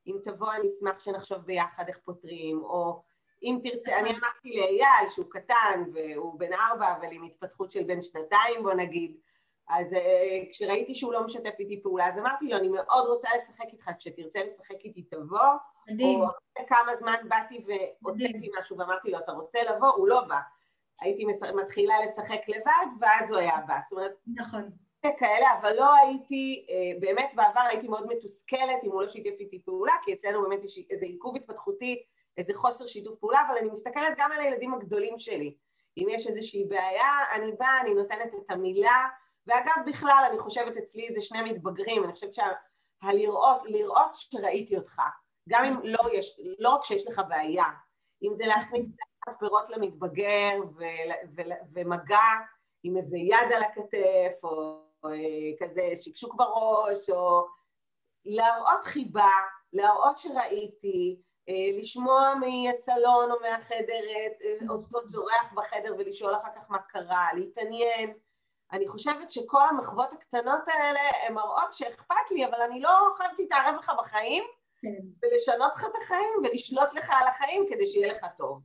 אם תבוא אני אשמח שנחשוב ביחד איך פותרים, או אם תרצה, אני אמרתי לאייל שהוא קטן והוא בן ארבע, אבל עם התפתחות של בן שנתיים בוא נגיד, אז uh, כשראיתי שהוא לא משתף איתי פעולה, אז אמרתי לו, אני מאוד רוצה לשחק איתך, כשתרצה לשחק איתי תבוא, מדהים. או אחרי כמה זמן באתי והוצאתי משהו ואמרתי לו, אתה רוצה לבוא? הוא לא בא. הייתי מתחילה לשחק לבד, ואז הוא היה בא. זאת אומרת, נכון. כאלה, אבל לא הייתי, אה, באמת בעבר הייתי מאוד מתוסכלת אם הוא לא שיתף איתי פעולה, כי אצלנו באמת יש איזה עיכוב התפתחותי, איזה חוסר שיתוף פעולה, אבל אני מסתכלת גם על הילדים הגדולים שלי. אם יש איזושהי בעיה, אני באה, אני נותנת את המילה, ואגב, בכלל, אני חושבת אצלי זה שני מתבגרים, אני חושבת שהלראות, לראות שראיתי אותך, גם אם לא יש, לא רק שיש לך בעיה, אם זה להכניס פירות למתבגר ומגע עם איזה יד על הכתף, או אה, כזה שקשוק בראש, או להראות חיבה, להראות שראיתי, אה, לשמוע מהסלון או מהחדר אה, אותו צורח בחדר ולשאול אחר כך מה קרה, להתעניין. אני חושבת שכל המחוות הקטנות האלה הן מראות שאכפת לי, אבל אני לא חייבת להתערב לך בחיים, כן. ולשנות לך את החיים ולשלוט לך על החיים כדי שיהיה לך טוב.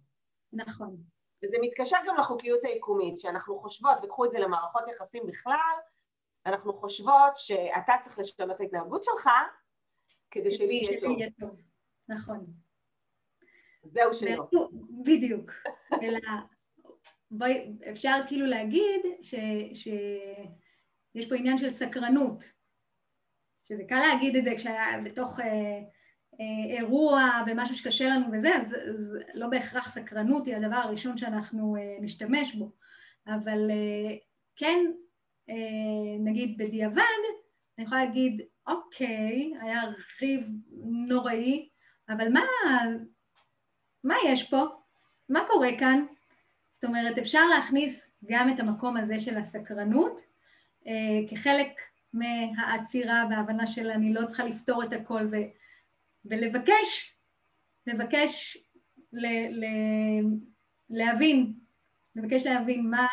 נכון. וזה מתקשר גם לחוקיות היקומית, שאנחנו חושבות, וקחו את זה למערכות יחסים בכלל, אנחנו חושבות שאתה צריך לשנות את ההתנהגות שלך כדי שלי יהיה טוב. יהיה טוב. נכון. זהו שלא. בדיוק. אלא, בואי, אפשר כאילו להגיד שיש ש... פה עניין של סקרנות, שזה קל להגיד את זה כשהיה בתוך אה, אה, אירוע ומשהו שקשה לנו וזה, אז, אז לא בהכרח סקרנות היא הדבר הראשון שאנחנו אה, נשתמש בו, אבל אה, כן אה, נגיד בדיעבד, אני יכולה להגיד, אוקיי, היה ריב נוראי, אבל מה, מה יש פה? מה קורה כאן? זאת אומרת, אפשר להכניס גם את המקום הזה של הסקרנות אה, כחלק מהעצירה וההבנה של אני לא צריכה לפתור את הכל ו, ולבקש, לבקש ל, ל, להבין, לבקש להבין מה,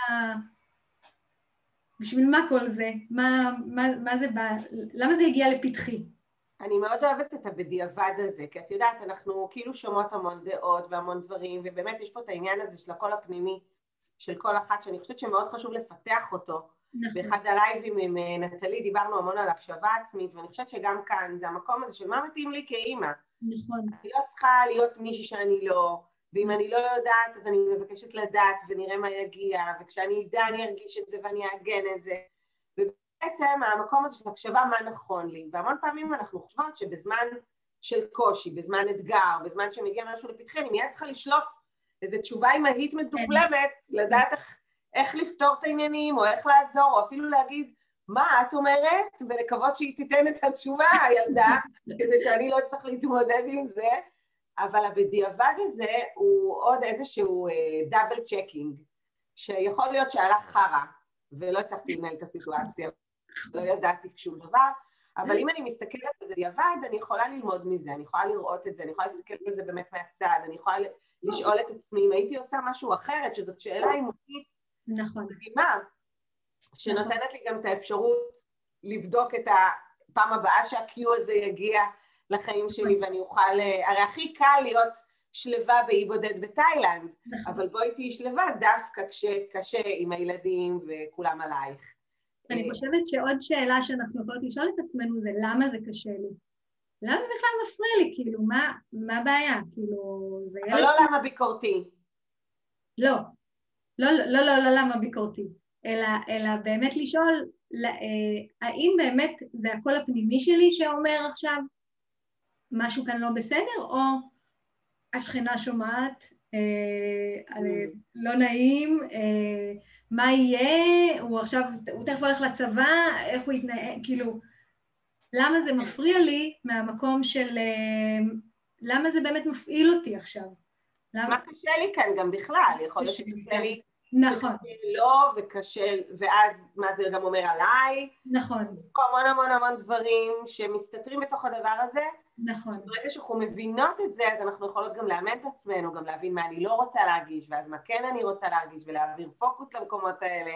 בשביל מה כל זה? מה, מה, מה זה בא? למה זה הגיע לפתחי? אני מאוד אוהבת את הבדיעבד הזה, כי את יודעת, אנחנו כאילו שומעות המון דעות והמון דברים, ובאמת יש פה את העניין הזה של הקול הפנימי של כל אחת, שאני חושבת שמאוד חשוב לפתח אותו. נכון. באחד הלייבים עם אה, נטלי דיברנו המון על הקשבה עצמית, ואני חושבת שגם כאן זה המקום הזה של מה מתאים לי כאימא. נכון. אני לא צריכה להיות מישהי שאני לא, ואם אני לא יודעת אז אני מבקשת לדעת ונראה מה יגיע, וכשאני אדע אני ארגיש את זה ואני אעגן את זה. ובעצם המקום הזה של הקשבה מה נכון לי, והמון פעמים אנחנו חושבות שבזמן של קושי, בזמן אתגר, בזמן שמגיע משהו לפתחי, אני מיד צריכה לשלוף איזו תשובה אימהית מדופלמת, לדעת איך, איך לפתור את העניינים, או איך לעזור, או אפילו להגיד, מה את אומרת? ולקוות שהיא תיתן את התשובה, הילדה, כדי שאני לא אצטרך להתמודד עם זה. אבל הבדיעבד הזה הוא עוד איזשהו double uh, checking, שיכול להיות שהלך חרא, ולא הצלחתי לנהל את הסיטואציה, לא ידעתי שום דבר, אבל אם אני מסתכלת על זה בדיעבד, אני יכולה ללמוד מזה, אני יכולה לראות את זה, אני יכולה להסתכל בזה באמת מהצד, אני יכולה לשאול את עצמי אם הייתי עושה משהו אחרת, שזאת שאלה אימותית נכון. מדהימה, שנותנת לי גם את האפשרות לבדוק את הפעם הבאה שה-Q הזה יגיע לחיים שלי ואני אוכל, הרי הכי קל להיות שלווה באי בודד בתאילנד, נכון. אבל בואי תהיי שלווה דווקא כשקשה עם הילדים וכולם עלייך. אני חושבת שעוד שאלה שאנחנו יכולות לשאול את עצמנו זה למה זה קשה לי? למה בכלל מפריע לי? כאילו, מה הבעיה? כאילו, זה ילד... אבל לא למה ביקורתי. לא. לא, לא, לא, לא למה ביקורתי, אלא, אלא באמת לשאול, אה, האם באמת זה הקול הפנימי שלי שאומר עכשיו משהו כאן לא בסדר, או השכנה שומעת, אה, mm. לא נעים, אה, מה יהיה, הוא עכשיו, הוא תכף הולך לצבא, איך הוא יתנהג, כאילו, למה זה מפריע לי מהמקום של, אה, למה זה באמת מפעיל אותי עכשיו? למה? מה קשה לי כאן גם בכלל, יכול להיות שקשה לי נכון. לא, וקשה, ואז מה זה גם אומר עליי. נכון. המון המון המון דברים שמסתתרים בתוך הדבר הזה. נכון. ברגע שאנחנו מבינות את זה, אז אנחנו יכולות גם לאמן את עצמנו, גם להבין מה אני לא רוצה להרגיש, ואז מה כן אני רוצה להרגיש, ולהעביר פוקוס למקומות האלה.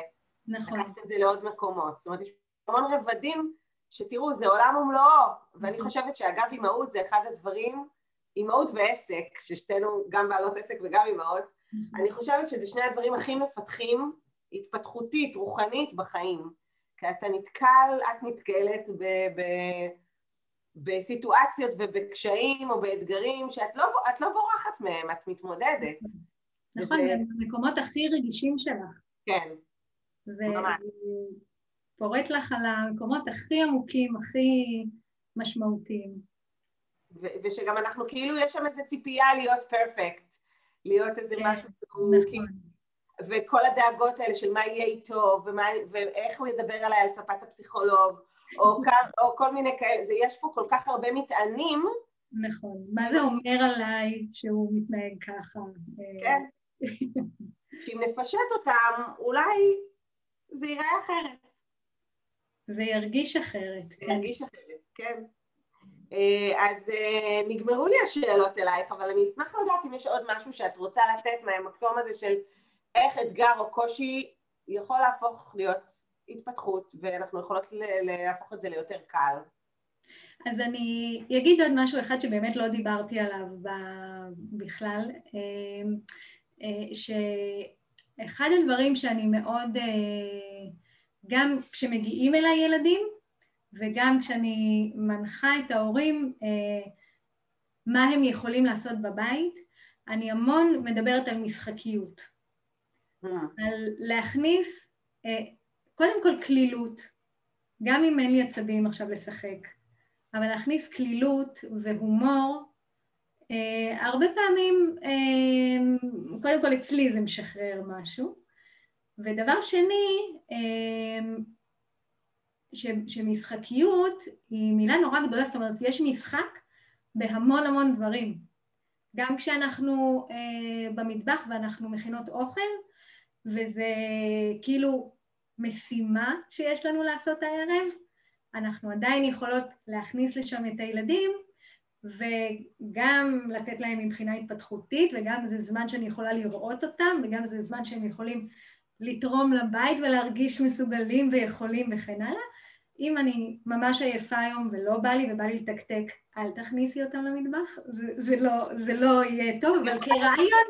נכון. לקחת את זה לעוד מקומות. זאת אומרת, יש המון רבדים שתראו, זה עולם ומלואו, ואני נכון. חושבת שאגב אימהות זה אחד הדברים, אימהות ועסק, ששתינו גם בעלות עסק וגם אימהות, אני חושבת שזה שני הדברים הכי מפתחים התפתחותית, רוחנית בחיים. כי אתה נתקל, את נתקלת ב, ב, בסיטואציות ובקשיים או באתגרים שאת לא, לא בורחת מהם, את מתמודדת. נכון, זה המקומות הכי רגישים שלך. כן, ממש. ופורט לך על המקומות הכי עמוקים, הכי משמעותיים. ושגם אנחנו כאילו, יש שם איזו ציפייה להיות פרפקט. להיות איזה כן, משהו נכון. כאילו, וכל הדאגות האלה של מה יהיה איתו, ומה, ואיך הוא ידבר עליי על ספת הפסיכולוג, או, כר, או כל מיני כאלה, זה, יש פה כל כך הרבה מטענים. נכון, מה זה אומר עליי שהוא מתנהג ככה? כן, שאם נפשט אותם, אולי זה ייראה אחרת. זה ירגיש אחרת. זה כן. ירגיש אחרת, כן. אה, אז אה, נגמרו לי השאלות אלייך, אבל אני אשמח לדעת אם יש עוד משהו שאת רוצה לתת מהמקום הזה של איך אתגר או קושי יכול להפוך להיות התפתחות, ואנחנו יכולות להפוך את זה ליותר קל. אז אני אגיד עוד משהו אחד שבאמת לא דיברתי עליו בכלל, אה, שאחד הדברים שאני מאוד, גם כשמגיעים אליי ילדים, וגם כשאני מנחה את ההורים אה, מה הם יכולים לעשות בבית, אני המון מדברת על משחקיות. Mm. על להכניס, אה, קודם כל כלילות, גם אם אין לי עצבים עכשיו לשחק, אבל להכניס כלילות והומור, אה, הרבה פעמים, אה, קודם כל אצלי זה משחרר משהו. ודבר שני, אה, ש, שמשחקיות היא מילה נורא גדולה, זאת אומרת יש משחק בהמון המון דברים. גם כשאנחנו אה, במטבח ואנחנו מכינות אוכל, וזה כאילו משימה שיש לנו לעשות הערב, אנחנו עדיין יכולות להכניס לשם את הילדים וגם לתת להם מבחינה התפתחותית וגם זה זמן שאני יכולה לראות אותם וגם זה זמן שהם יכולים לתרום לבית ולהרגיש מסוגלים ויכולים וכן הלאה אם אני ממש עייפה היום ולא בא לי ובא לי לתקתק, אל תכניסי אותם למטבח, זה, זה, לא, זה לא יהיה טוב, אבל כרעיון...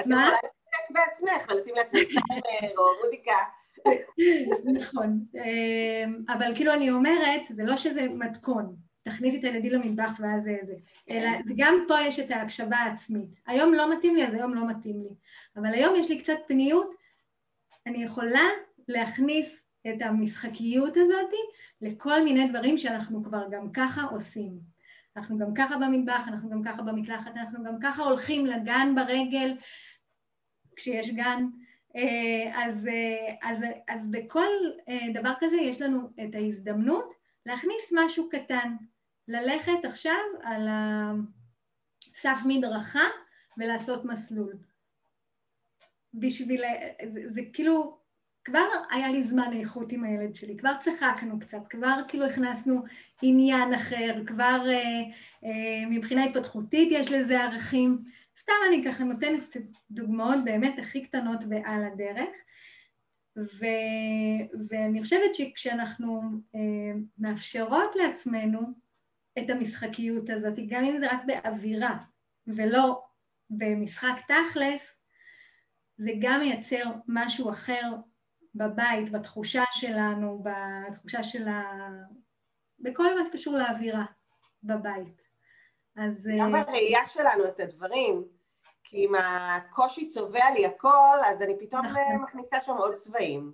את יכולה לתקתק בעצמך ולשים לעצמך או מוזיקה. נכון, אמ, אבל כאילו אני אומרת, זה לא שזה מתכון, תכניסי את הילדים למטבח ואז זה זה, אלא גם פה יש את ההקשבה העצמית. היום לא מתאים לי, אז היום לא מתאים לי. אבל היום יש לי קצת פניות, אני יכולה להכניס את המשחקיות הזאת לכל מיני דברים שאנחנו כבר גם ככה עושים. אנחנו גם ככה במטבח, אנחנו גם ככה במקלחת, אנחנו גם ככה הולכים לגן ברגל, כשיש גן. אה, אז, אה, אז, אז בכל אה, דבר כזה יש לנו את ההזדמנות להכניס משהו קטן, ללכת עכשיו על הסף מדרכה ולעשות מסלול. בשביל, זה, זה כאילו, כבר היה לי זמן איכות עם הילד שלי, כבר צחקנו קצת, כבר כאילו הכנסנו עניין אחר, כבר אה, אה, מבחינה התפתחותית יש לזה ערכים. סתם אני ככה נותנת דוגמאות באמת הכי קטנות ועל הדרך. ו, ואני חושבת שכשאנחנו אה, מאפשרות לעצמנו את המשחקיות הזאת, גם אם זה רק באווירה ולא במשחק תכלס, זה גם מייצר משהו אחר בבית, בתחושה שלנו, בתחושה של ה... בכל מה שקשור לאווירה בבית. אז... גם אה, בראייה שלנו את הדברים, כי אם הקושי צובע לי הכל, אז אני פתאום נכון. מכניסה שם עוד צבעים.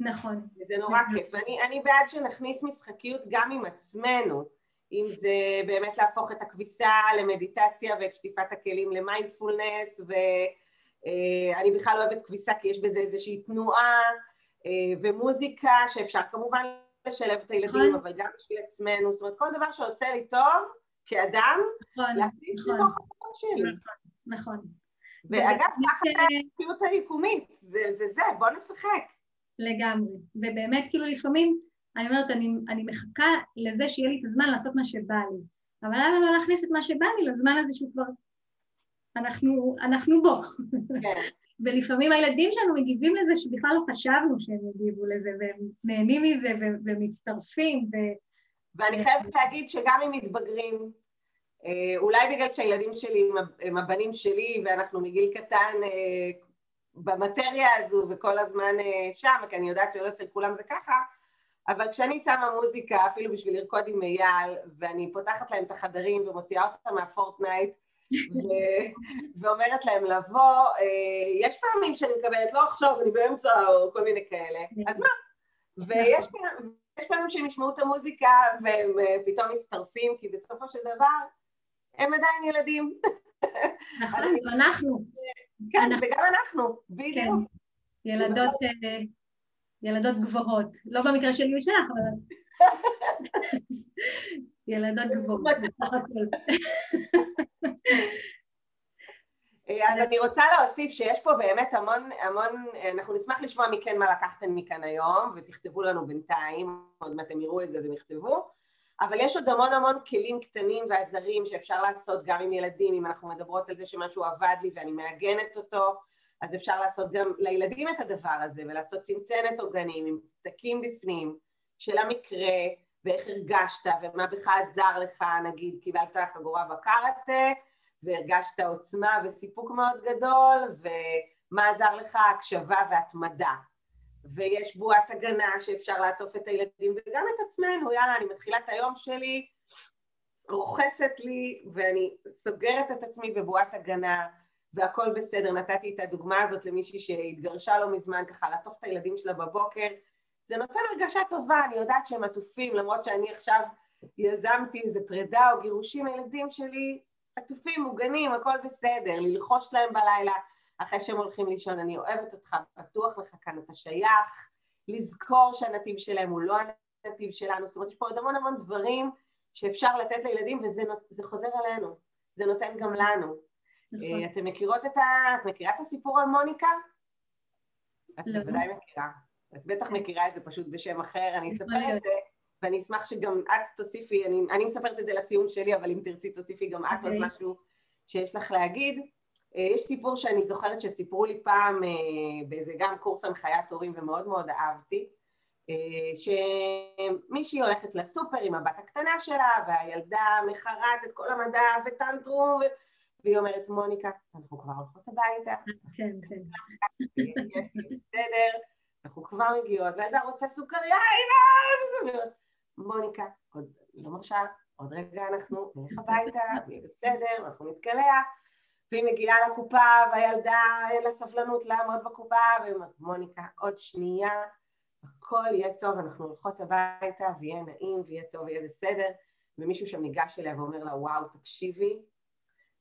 נכון. וזה נורא נכון. כיף. ואני אני בעד שנכניס משחקיות גם עם עצמנו, אם זה באמת להפוך את הכביסה למדיטציה ואת שטיפת הכלים למיינדפולנס, ואני אה, בכלל אוהבת כביסה כי יש בזה איזושהי תנועה אה, ומוזיקה שאפשר כמובן לשלב את הילדים, נכון. אבל גם בשביל עצמנו, זאת אומרת כל דבר שעושה לי טוב כאדם, נכון, להכניס נכון. לתוך החוק שלי. נכון. נכון. ואגב, ככה זה המציאות היקומית, זה זה, בוא נשחק. לגמרי. ובאמת, כאילו לפעמים, אני אומרת, אני, אני מחכה לזה שיהיה לי את הזמן לעשות מה שבא לי. אבל למה לא להכניס את מה שבא לי לזמן הזה שהוא כבר... אנחנו, אנחנו בו. כן. ולפעמים הילדים שלנו מגיבים לזה שבכלל לא חשבנו שהם יגיבו לזה, והם נהנים מזה ומצטרפים. ו... ואני חייבת להגיד שגם אם מתבגרים, אה, אולי בגלל שהילדים שלי הם הבנים שלי ואנחנו מגיל קטן אה, במטריה הזו וכל הזמן אה, שם, כי אני יודעת שלא אצל כולם זה ככה, אבל כשאני שמה מוזיקה, אפילו בשביל לרקוד עם אייל, ואני פותחת להם את החדרים ומוציאה אותם מהפורטנייט, ואומרת להם לבוא, יש פעמים שאני מקבלת, לא עכשיו, אני באמצע, או כל מיני כאלה, אז מה? ויש פעמים, פעמים שהם ישמעו את המוזיקה והם פתאום מצטרפים, כי בסופו של דבר הם עדיין ילדים. נכון, ואנחנו. כן, וגם אנחנו, בדיוק. כן. ילדות, אה, ילדות גבוהות. לא במקרה שלי ושלך, אבל... ילדות גבוהות, בסך הכל. אז אני רוצה להוסיף שיש פה באמת המון, המון, אנחנו נשמח לשמוע מכן מה לקחתן מכאן היום, ותכתבו לנו בינתיים, עוד מעט הם יראו את זה אז הם יכתבו. אבל יש עוד המון המון כלים קטנים ועזרים שאפשר לעשות גם עם ילדים, אם אנחנו מדברות על זה שמשהו עבד לי ואני מעגנת אותו, אז אפשר לעשות גם לילדים את הדבר הזה ולעשות צנצנת עוגנים עם פתקים בפנים של המקרה ואיך הרגשת ומה בך עזר לך, נגיד קיבלת חגורה בקארטה והרגשת עוצמה וסיפוק מאוד גדול ומה עזר לך הקשבה והתמדה ויש בועת הגנה שאפשר לעטוף את הילדים וגם את עצמנו, יאללה, אני מתחילה את היום שלי, רוכסת לי ואני סוגרת את עצמי בבועת הגנה והכל בסדר. נתתי את הדוגמה הזאת למישהי שהתגרשה לא מזמן, ככה לעטוף את הילדים שלה בבוקר. זה נותן הרגשה טובה, אני יודעת שהם עטופים, למרות שאני עכשיו יזמתי איזה פרידה או גירושים, הילדים שלי עטופים, מוגנים, הכל בסדר, ללחוש להם בלילה. אחרי שהם הולכים לישון, אני אוהבת אותך, פתוח לך כאן, אתה שייך, לזכור שהנתיב שלהם הוא לא הנתיב שלנו, זאת אומרת, יש פה עוד המון המון דברים שאפשר לתת לילדים וזה חוזר אלינו, זה נותן גם לנו. נכון. אה, אתם מכירות את ה... את מכירה את הסיפור על מוניקה? את לא. בוודאי מכירה. את בטח. מכירה את זה פשוט בשם אחר, אני אספר את זה, ואני אשמח שגם את תוסיפי, אני, אני מספרת את זה לסיום שלי, אבל אם תרצי תוסיפי גם את. עוד אוקיי. משהו שיש לך להגיד. אה, יש סיפור שאני זוכרת שסיפרו לי פעם אה, באיזה גם קורס הנחיית הורים ומאוד מאוד אהבתי, אה, שמישהי הולכת לסופר עם הבת הקטנה שלה והילדה מחרט את כל המדע וטנטרום והיא אומרת מוניקה, אנחנו כבר הולכות הביתה, כן, כן. בסדר, אנחנו כבר מגיעות, והילדה רוצה סוכריה, מוניקה, עוד לא מרשה, עוד רגע אנחנו נלך הביתה, ויהיה בסדר, אנחנו נתקלח. והיא מגיעה לקופה והילדה אין לה סבלנות לעמוד בקופה והיא אומרת מוניקה עוד שנייה הכל יהיה טוב אנחנו הולכות הביתה ויהיה נעים ויהיה טוב ויהיה בסדר. ומישהו שם ניגש אליה ואומר לה, וואו, תקשיבי,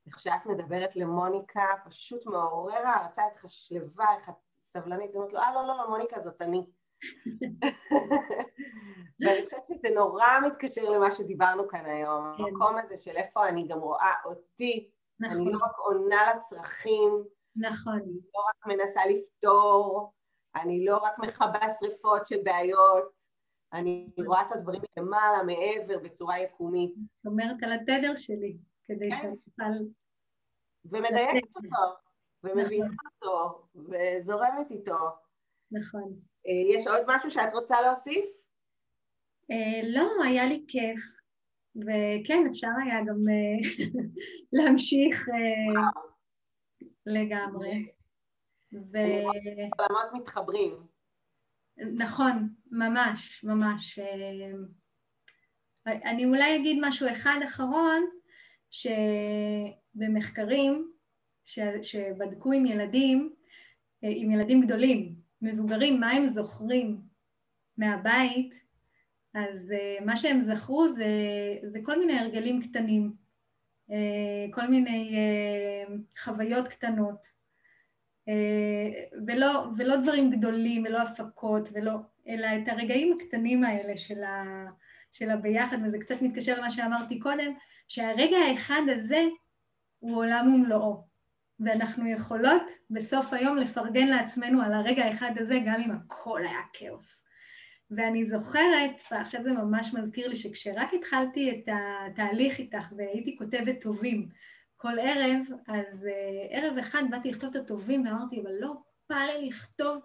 איך שאת מדברת למוניקה, פשוט מעורר הערצה, את שלווה, איך את סבלנית, ואומרת לו, אה, לא, לא, לא, מוניקה זאת אני. ואני חושבת שזה נורא מתקשר למה שדיברנו כאן היום, כן. המקום הזה של איפה אני גם רואה אותי, נכון. אני לא רק עונה לצרכים, נכון. אני לא רק מנסה לפתור, אני לא רק מכבה שריפות של בעיות, אני רואה את הדברים למעלה, מעבר, בצורה יקומית. זאת אומרת על התדר שלי, כדי כן. שאני אוכל... ומדייקת אותו, ומבינה נכון. אותו, וזורמת איתו. נכון. אה, יש עוד משהו שאת רוצה להוסיף? אה, לא, היה לי כיף. וכן, אפשר היה גם אה, להמשיך לגמרי. ו... עולמות מתחברים. נכון, ממש, ממש. אני אולי אגיד משהו אחד אחרון, שבמחקרים שבדקו עם ילדים, עם ילדים גדולים, מבוגרים, מה הם זוכרים מהבית, אז uh, מה שהם זכרו זה, זה כל מיני הרגלים קטנים, uh, כל מיני חוויות קטנות, ולא, ולא דברים גדולים ולא הפקות, ולא, אלא את הרגעים הקטנים האלה של, ה, של הביחד, וזה קצת מתקשר למה שאמרתי קודם, שהרגע האחד הזה הוא עולם ומלואו. ואנחנו יכולות בסוף היום לפרגן לעצמנו על הרגע האחד הזה, גם אם הכל היה כאוס. ואני זוכרת, ועכשיו זה ממש מזכיר לי, שכשרק התחלתי את התהליך איתך והייתי כותבת טובים כל ערב, אז uh, ערב אחד באתי לכתוב את הטובים ואמרתי, אבל לא בא לי לכתוב,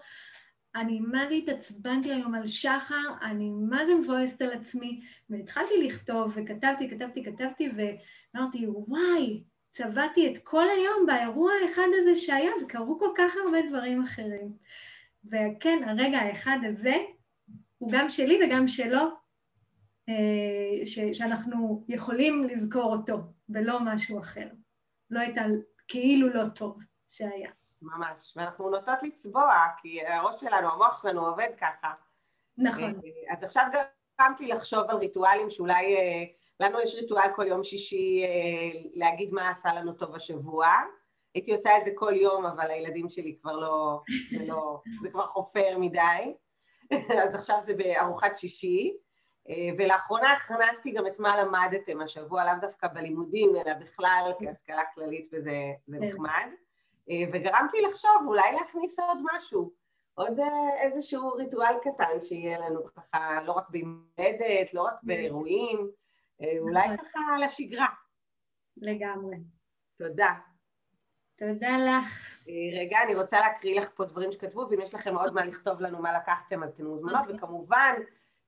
אני מה זה התעצבנתי היום על שחר, אני מה זה מבואסת על עצמי, והתחלתי לכתוב וכתבתי, כתבתי, כתבתי, ואמרתי, וואי, צבעתי את כל היום באירוע האחד הזה שהיה, וקרו כל כך הרבה דברים אחרים. וכן, הרגע האחד הזה הוא גם שלי וגם שלו, אה, ש- שאנחנו יכולים לזכור אותו, ולא משהו אחר. לא את הכאילו לא טוב שהיה. ממש, ואנחנו נוטות לצבוע, כי הראש שלנו, המוח שלנו עובד ככה. נכון. אה, אז עכשיו גרמתי לחשוב על ריטואלים שאולי אה, לנו יש ריטואל כל יום שישי אה, להגיד מה עשה לנו טוב השבוע. הייתי עושה את זה כל יום, אבל הילדים שלי כבר לא, זה, לא, זה כבר חופר מדי, אז עכשיו זה בארוחת שישי. אה, ולאחרונה הכנסתי גם את מה למדתם השבוע, לאו דווקא בלימודים, אלא בכלל כהשכלה כללית, וזה כן. נחמד. אה, וגרמתי לחשוב אולי להכניס עוד משהו, עוד איזשהו ריטואל קטן שיהיה לנו ככה, לא רק במדדת, לא רק באירועים, אה, אולי נכון. ככה לשגרה. לגמרי. תודה. תודה לך. אה, רגע, אני רוצה להקריא לך פה דברים שכתבו, ואם יש לכם עוד מה לכתוב לנו מה לקחתם, אז אתן מוזמנות, okay. אוקיי. וכמובן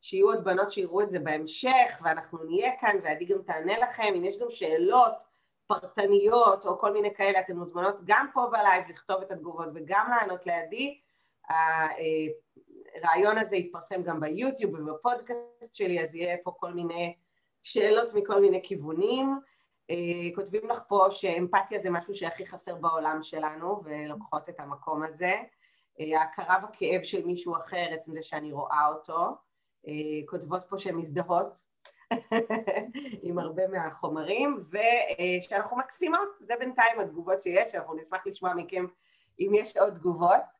שיהיו עוד בנות שיראו את זה בהמשך, ואנחנו נהיה כאן, ועדי גם תענה לכם. אם יש גם שאלות פרטניות או כל מיני כאלה, אתן מוזמנות גם פה בלייב לכתוב את התגובות וגם לענות לעדי. הרעיון הזה יתפרסם גם ביוטיוב ובפודקאסט שלי, אז יהיה פה כל מיני שאלות מכל מיני כיוונים. אה, כותבים לך פה שאמפתיה זה משהו שהכי חסר בעולם שלנו, ולוקחות את המקום הזה. אה, ההכרה בכאב של מישהו אחר, עצם זה שאני רואה אותו. אה, כותבות פה שהן מזדהות עם הרבה מהחומרים, ושאנחנו מקסימות, זה בינתיים התגובות שיש, אנחנו נשמח לשמוע מכם אם יש עוד תגובות.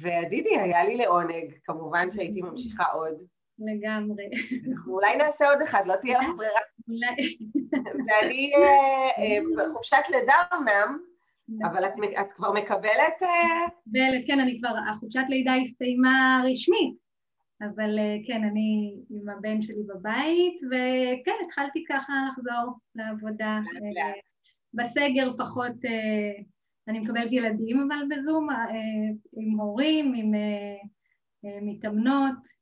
ועדידי, היה לי לעונג, כמובן שהייתי ממשיכה עוד. לגמרי. אולי נעשה עוד אחד, לא תהיה לך ברירה. אולי. ואני אה, אה, בחופשת לידה אמנם, אבל את, את כבר מקבלת... אה? כן, אני כבר, החופשת לידה הסתיימה רשמית, אבל כן, אני עם הבן שלי בבית, וכן, התחלתי ככה לחזור לעבודה. בסגר פחות, אני מקבלת ילדים, אבל בזום, עם הורים, עם מתאמנות.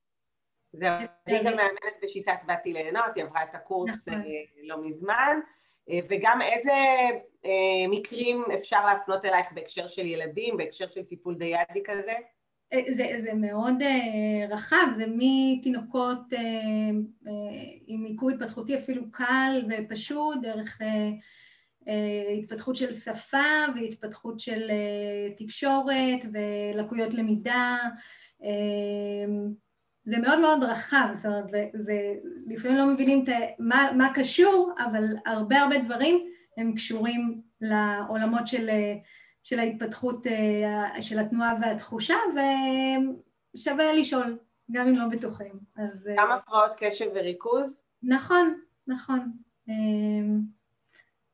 זהו, אני גם מאמנת בשיטת באתי ליהנות, היא עברה את הקורס נכון. אה, לא מזמן, אה, וגם איזה אה, מקרים אפשר להפנות אלייך בהקשר של ילדים, בהקשר של טיפול דיאדי כזה? זה, זה מאוד רחב, זה מתינוקות עם עיכוב התפתחותי אפילו קל ופשוט, דרך התפתחות של שפה והתפתחות של תקשורת ולקויות למידה, זה מאוד מאוד רחב, זאת אומרת, וזה, לפעמים לא מבינים מה, מה קשור, אבל הרבה הרבה דברים הם קשורים לעולמות של, של ההתפתחות של התנועה והתחושה, ושווה לשאול, גם אם לא בטוחים. אז... גם הפרעות קשב וריכוז? נכון, נכון.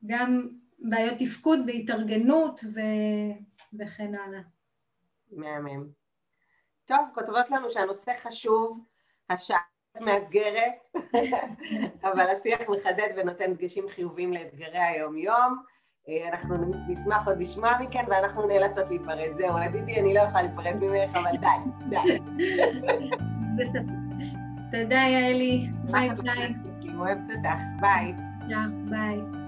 גם בעיות תפקוד והתארגנות ו... וכן הלאה. מהמם. טוב, כותבות לנו שהנושא חשוב, השעה מאתגרת, אבל השיח מחדד ונותן דגשים חיוביים לאתגרי היום-יום. אה, אנחנו נשמח עוד לשמוע מכן, ואנחנו נאלצות להיפרד. זהו, עדיתי, אני לא יכולה להיפרד ממך, אבל די, די. תודה, יעלי. ביי ביי. אוהבת אותך, ביי. ביי.